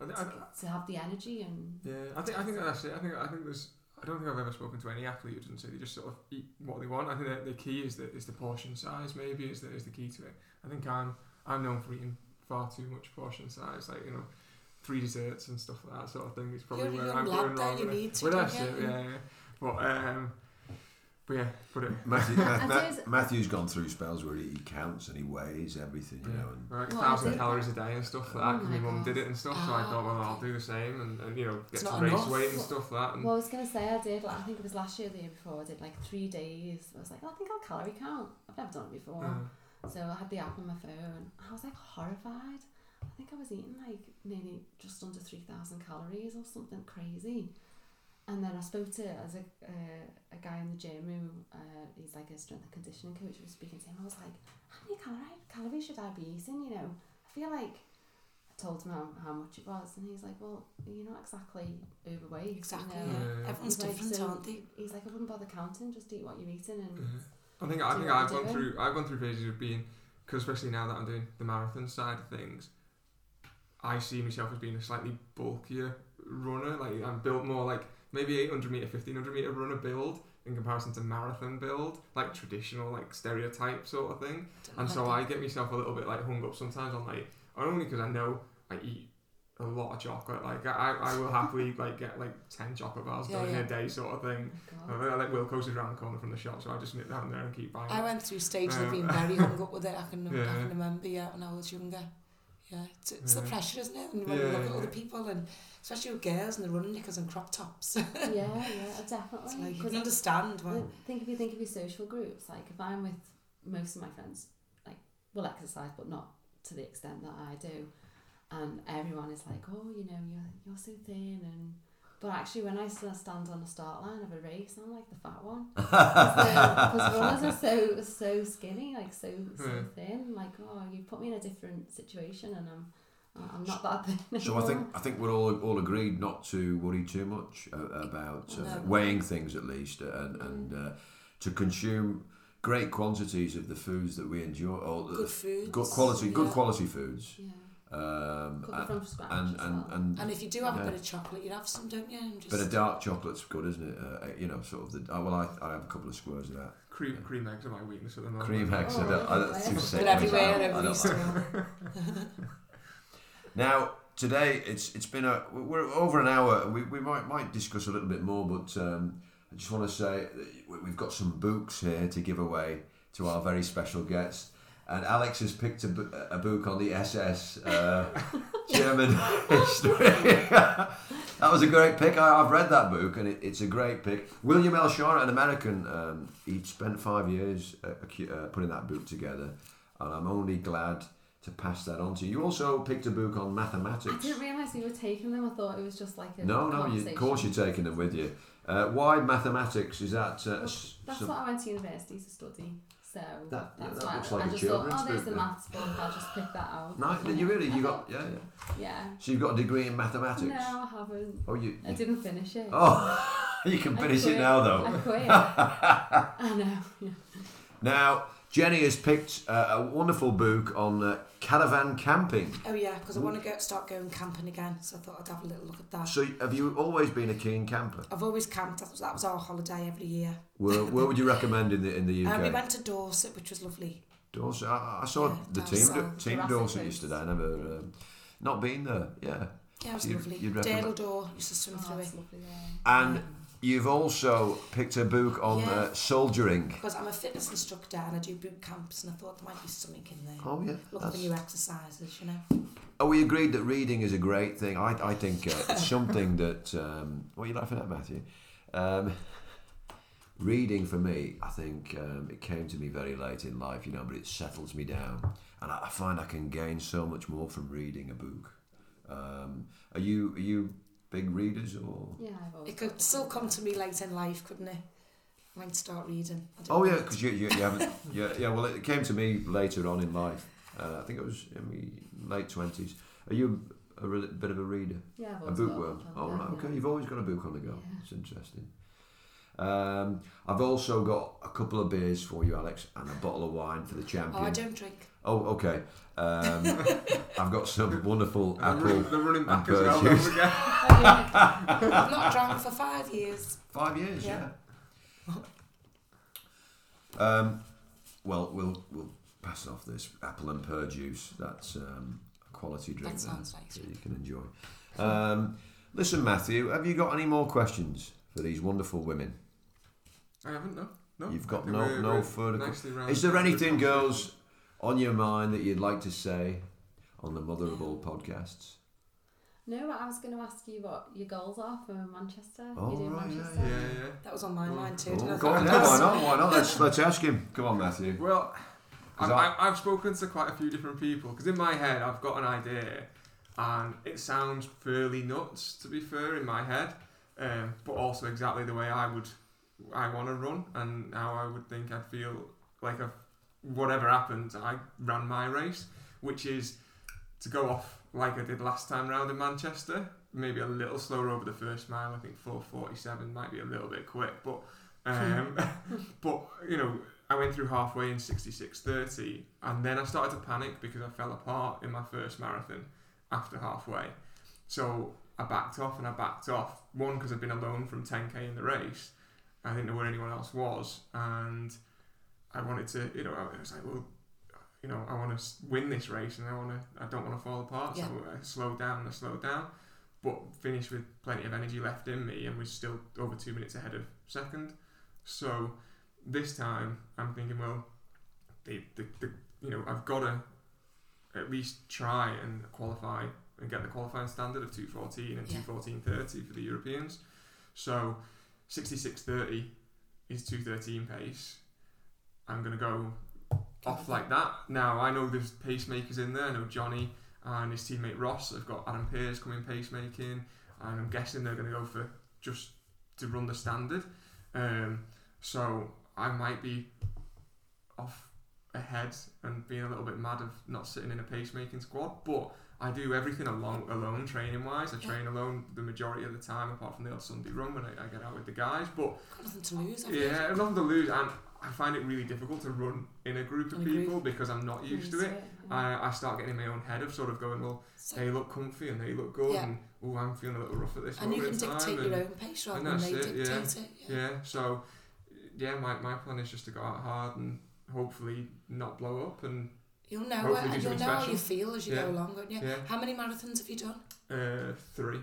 I, thi- I, to have the energy and Yeah, I think I think that's it. I think I think there's. I don't think I've ever spoken to any athlete who doesn't say they just sort of eat what they want. I think that the key is the is the portion size. Maybe is the is the key to it. I think I'm I'm known for eating far too much portion size. Like you know, three desserts and stuff like that sort of thing is probably You're a where I'm going wrong. you with it. need to, Well, that's it. Yeah, yeah. But um, but yeah, but it. Matthew, I Math- did- Matthew's gone through spells where he counts and he weighs everything, you Yeah, know. And like a thousand calories a day and stuff like Oh that. 'cause my my mum did it and stuff, so I thought, well, I'll do the same and, and you know, get It's some race enough. weight and stuff like that. And Well, I was gonna say I did. Like, I think it was last year, the year before. I did like three days. I was like, oh, I think I'll calorie count. I've never done it before. uh, So I had the app on my phone. I was like horrified. I think I was eating like nearly just under three thousand calories or something crazy. And then I spoke to as a uh, a guy in the gym who uh, he's like a strength and conditioning coach. who was speaking to him. I was like, how many calories calories should I be eating? You know, I feel like. I told him how, how much it was, and he's like, "Well, you're not exactly overweight." Exactly. You know? Yeah. Yeah. Everyone's He's like, different, so- aren't they? He's like, "I wouldn't bother counting. Just eat what you're eating." And Yeah. I think I think I've gone doing. through I've gone through phases of being because especially now that I'm doing the marathon side of things, I see myself as being a slightly bulkier runner. Like I'm built more like maybe 800 meter, 1500 meter runner build in comparison to marathon build, like traditional like stereotype sort of thing. And so I get myself a little bit like hung up sometimes on like only because I know I eat a lot of chocolate. Like I, I will happily like get like ten chocolate bars Yeah, done in a day sort of thing. oh like Wilko's is around the corner from the shop, so I just nip down there and keep buying. I it. went through stages of Um, being very hung up with it. I can, I can remember, yeah, when I was younger. Yeah, it's, it's the pressure, isn't it? And when you Yeah, look at other people, and especially with girls and the running knickers and crop tops, yeah, yeah, definitely. it's like you 'Cause can understand why. I think if you think of your social groups, like if I'm with most of my friends, like will exercise, but not to the extent that I do, and everyone is like, oh, you know, you're you're so thin, and but actually when I stand on the start line of a race, I'm like the fat one because runners are so so skinny, like so so Yeah. thin. Like oh, you put me in a different situation, and I'm I'm not that thin. So I think I think we're all all agreed not to worry too much uh, about uh, No. weighing things at least, and and uh, to consume great quantities of the foods that we enjoy, or the- Good food. good quality, good quality foods. yeah, Um, cook it and, from scratch and, as and, well. and And if you do have Yeah. a bit of chocolate, you'd have some, don't you? And just, bit of dark chocolate's good, isn't it? Uh, you know, sort of the. Oh, well, I, I have a couple of squares of that. Cream cream eggs are my weakness at the moment. Cream eggs. I don't, I don't, too sick but of everywhere, that. I every don't store. Now, today it's it's been a we're over an hour. We, we might might discuss a little bit more, but um, I just want to say that we- we've got some books here to give away to our very special guest. And Alex has picked a, a book on the SS uh, German history. that was a great pick. I, I've read that book, and it, it's a great pick. William L. Shirer, an American, um, he spent five years uh, uh, putting that book together, and I'm only glad to pass that on to you. You also picked a book on mathematics. I didn't realise you were taking them. I thought it was just like a no, no. You, of course, you're taking them with you. Uh, why mathematics? Is that uh, s- That's some- what I went to university to study. So That- yeah, that's that why looks I, like I a just thought, oh, there's book the maths book. I'll just pick that out. No, you really you got yeah, yeah. Yeah. So you've got a degree in mathematics. No, I haven't. Oh, you. I didn't finish it. Oh, you can I finish it now I though. quit. I know. Yeah. Now Jenny has picked uh, a wonderful book on uh, caravan camping. Oh yeah, because I want to go start going camping again, so I thought I'd have a little look at that. So have you always been a keen camper? I've always camped. That was, that was our holiday every year. Where, where would you recommend in the in the UK? And we went to Dorset, which was lovely. Dorset. I, I saw Yeah, the down team south, team Dorset yesterday. I never um, not been there. Yeah. Yeah, it was You'd- lovely. you'd recommend- Durdle Door used to swim Oh, through it. lovely there. And you've also picked a book on Yeah. uh, soldiering. Because I'm a fitness instructor and I do boot camps, and I thought there might be something in there. Oh yeah. Look that's- for new exercises, you know. Oh, we agreed that reading is a great thing. I, I think uh, it's something that. Um, what are you laughing at, Matthew? Um, reading for me, I think um, it came to me very late in life, you know, but it settles me down, and I, I find I can gain so much more from reading a book. Um, are you are you big readers or? Yeah, I've It could thought still that. come to me late in life, couldn't it? I might start reading. I don't Oh yeah, because you, you, you haven't. yeah, yeah. Well, it came to me later on in life. Uh, I think it was in my late twenties. Are you a, re- bit of a reader? Yeah, I've A always got bookworm. book Oh on right, there, okay. You've always got a book on the go. Yeah. It's interesting. Um, I've also got a couple of beers for you, Alex, and a bottle of wine for the Oh, champion. I don't drink. Oh, okay. Um, I've got some wonderful They're, apple. run, they're running back and as well. Don't forget. Oh, yeah. I've not drank for five years. Five years, yeah. Yeah. Um, well, we'll we'll pass off this apple and pear juice. That's um, a quality drink That then, sounds nice. that you can enjoy. Um, listen, Matthew, have you got any more questions for these wonderful women? I haven't, no. no. You've I got think no we're- no we're further. que- nicely round Is there anything, conversation. girls, on your mind that you'd like to say on the Mother of All podcasts? No, I was going to ask you what your goals are for Manchester. Oh, you do right, yeah, Manchester. Yeah, yeah. That was on my Oh. mind too. Oh, go on, yeah, why not? Why not? Let's let's ask him. Come on, Matthew. Well, 'Cause I've, I- I, I've spoken to quite a few different people because in my head I've got an idea, and it sounds fairly nuts to be fair in my head, um, but also exactly the way I would, I want to run and how I would think I'd feel like if whatever happened I ran my race, which is to go off like I did last time round in Manchester, maybe a little slower over the first mile. I think 4:47 might be a little bit quick, but. Um, but you know, I went through halfway in 66.30 and then I started to panic because I fell apart in my first marathon after halfway. So I backed off and I backed off. One, because I'd been alone from 10k in the race. I didn't know where anyone else was. And I wanted to, you know, I was like, well, you know, I want to win this race and I want to, I don't want to fall apart. So I slowed down and I slowed down. But finished with plenty of energy left in me and was still over two minutes ahead of second. So this time I'm thinking, well, the, the, the you know I've got to at least try and qualify and get the qualifying standard of 214 and Yeah. 214.30 for the Europeans. So 66.30 is 213 pace. I'm gonna go off like that. Now I know there's pacemakers in there. I know Johnny and his teammate Ross have got Adam Pearce coming pacemaking, and I'm guessing they're gonna go for just to run the standard. Um, so I might be off ahead and being a little bit mad of not sitting in a pacemaking squad, but I do everything alone, alone training wise. I Yeah. train alone the majority of the time, apart from the odd Sunday run when I, I get out with the guys. But nothing to lose. you? yeah, nothing to lose, and I find it really difficult to run in a group of a group. people because I'm not used to it. yeah. I, I start getting in my own head of sort of going, well, So- they look comfy and they look good, Yeah. and oh, I'm feeling a little rough at this and you moment can in time. dictate and- your own pace rather and than they it, yeah. dictate it. Yeah. yeah, so yeah, my, my plan is just to go out hard and hopefully not blow up and You'll know it, and you'll know how you feel as you Yeah. go along, won't you? yeah, How many marathons have you done? uh, three.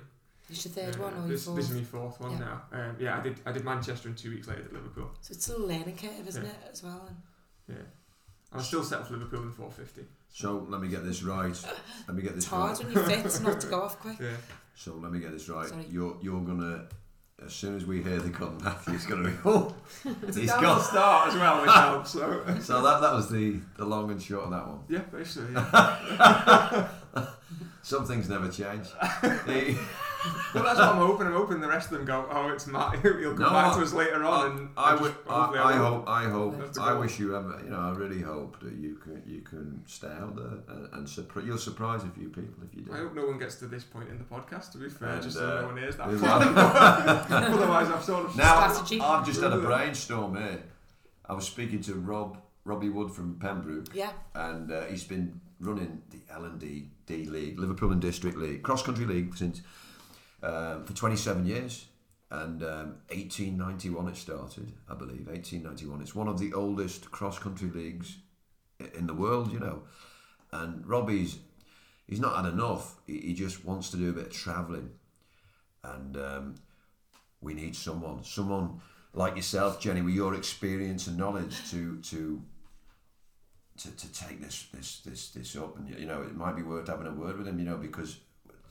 This your third Uh, one or this, fourth? this is my fourth one Yeah. now. Um, yeah, I did I did Manchester and two weeks later did Liverpool. So it's still a learning curve, isn't Yeah. it, as well? And Yeah, and I still set for Liverpool in 450. So let me get this right. Let me get this it's hard right. when you're fit not to go off quick. Yeah, So let me get this right. Sorry. You're you're gonna as soon as we hear the gun, Matthew's gonna be oh it's He's a got- start as well, which helps. So So that that was the the long and short of that one. yeah, basically. Yeah. Some things never change. The- well, that's what I'm hoping. I'm hoping the rest of them go. Oh, it's Matt. He'll come No, back I- to us later on, and I just- would. hopefully I, I hope. I hope. I wish you ever. You know. I really hope that you can. You can stay out there and, and surpri- you'll surprise a few people if you do. I hope no one gets to this point in the podcast. To be fair, And, just so uh, no one hears that. There's Otherwise, I've sort of now Strategy. I've just had a brainstorm here. I was speaking to Rob Robbie Wood from Pembroke, Yeah. and uh, he's been running the L and D D League, Liverpool and District League, cross country league since um, for 27 years. And um, 1891 it started, I believe. 1891. It's one of the oldest cross country leagues in the world, you know. And Robbie's he's not had enough. He, just wants to do a bit of travelling. And um, we need someone, someone like yourself, Jenny, with your experience and knowledge to to to, to take this this this this up, and you know it might be worth having a word with him, you know, because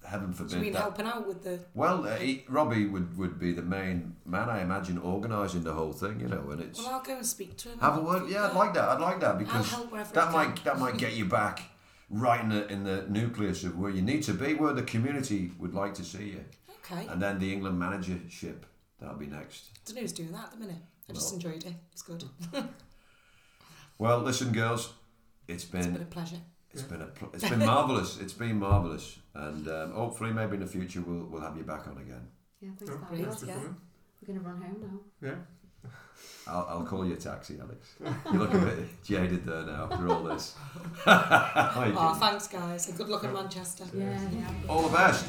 heaven forbid you mean helping out with the Well, uh, he, Robbie would, would be the main man, I imagine, organising the whole thing, you know, and it's well I'll go and speak to him. have a word. Yeah, I'd like that. I'd like that because that might that might get you back right in the in the nucleus of where you need to be, where the community would like to see you, Okay. and then the England managership that'll be next. don't know who's doing that at the minute. I just enjoyed it. It's good. Well, listen, girls, It's been it's been a pleasure. It's been a pl- it's been marvelous. It's been marvelous, and um, hopefully, maybe in the future, we'll we'll have you back on again. Yeah, thanks Oh, for having Thanks us. for yeah. We're going to run home now. Yeah. I'll, I'll call you a taxi, Alex. You look a bit jaded there now after all this. Oh, thanks guys. And good luck in Manchester. Yeah, yeah. All the best.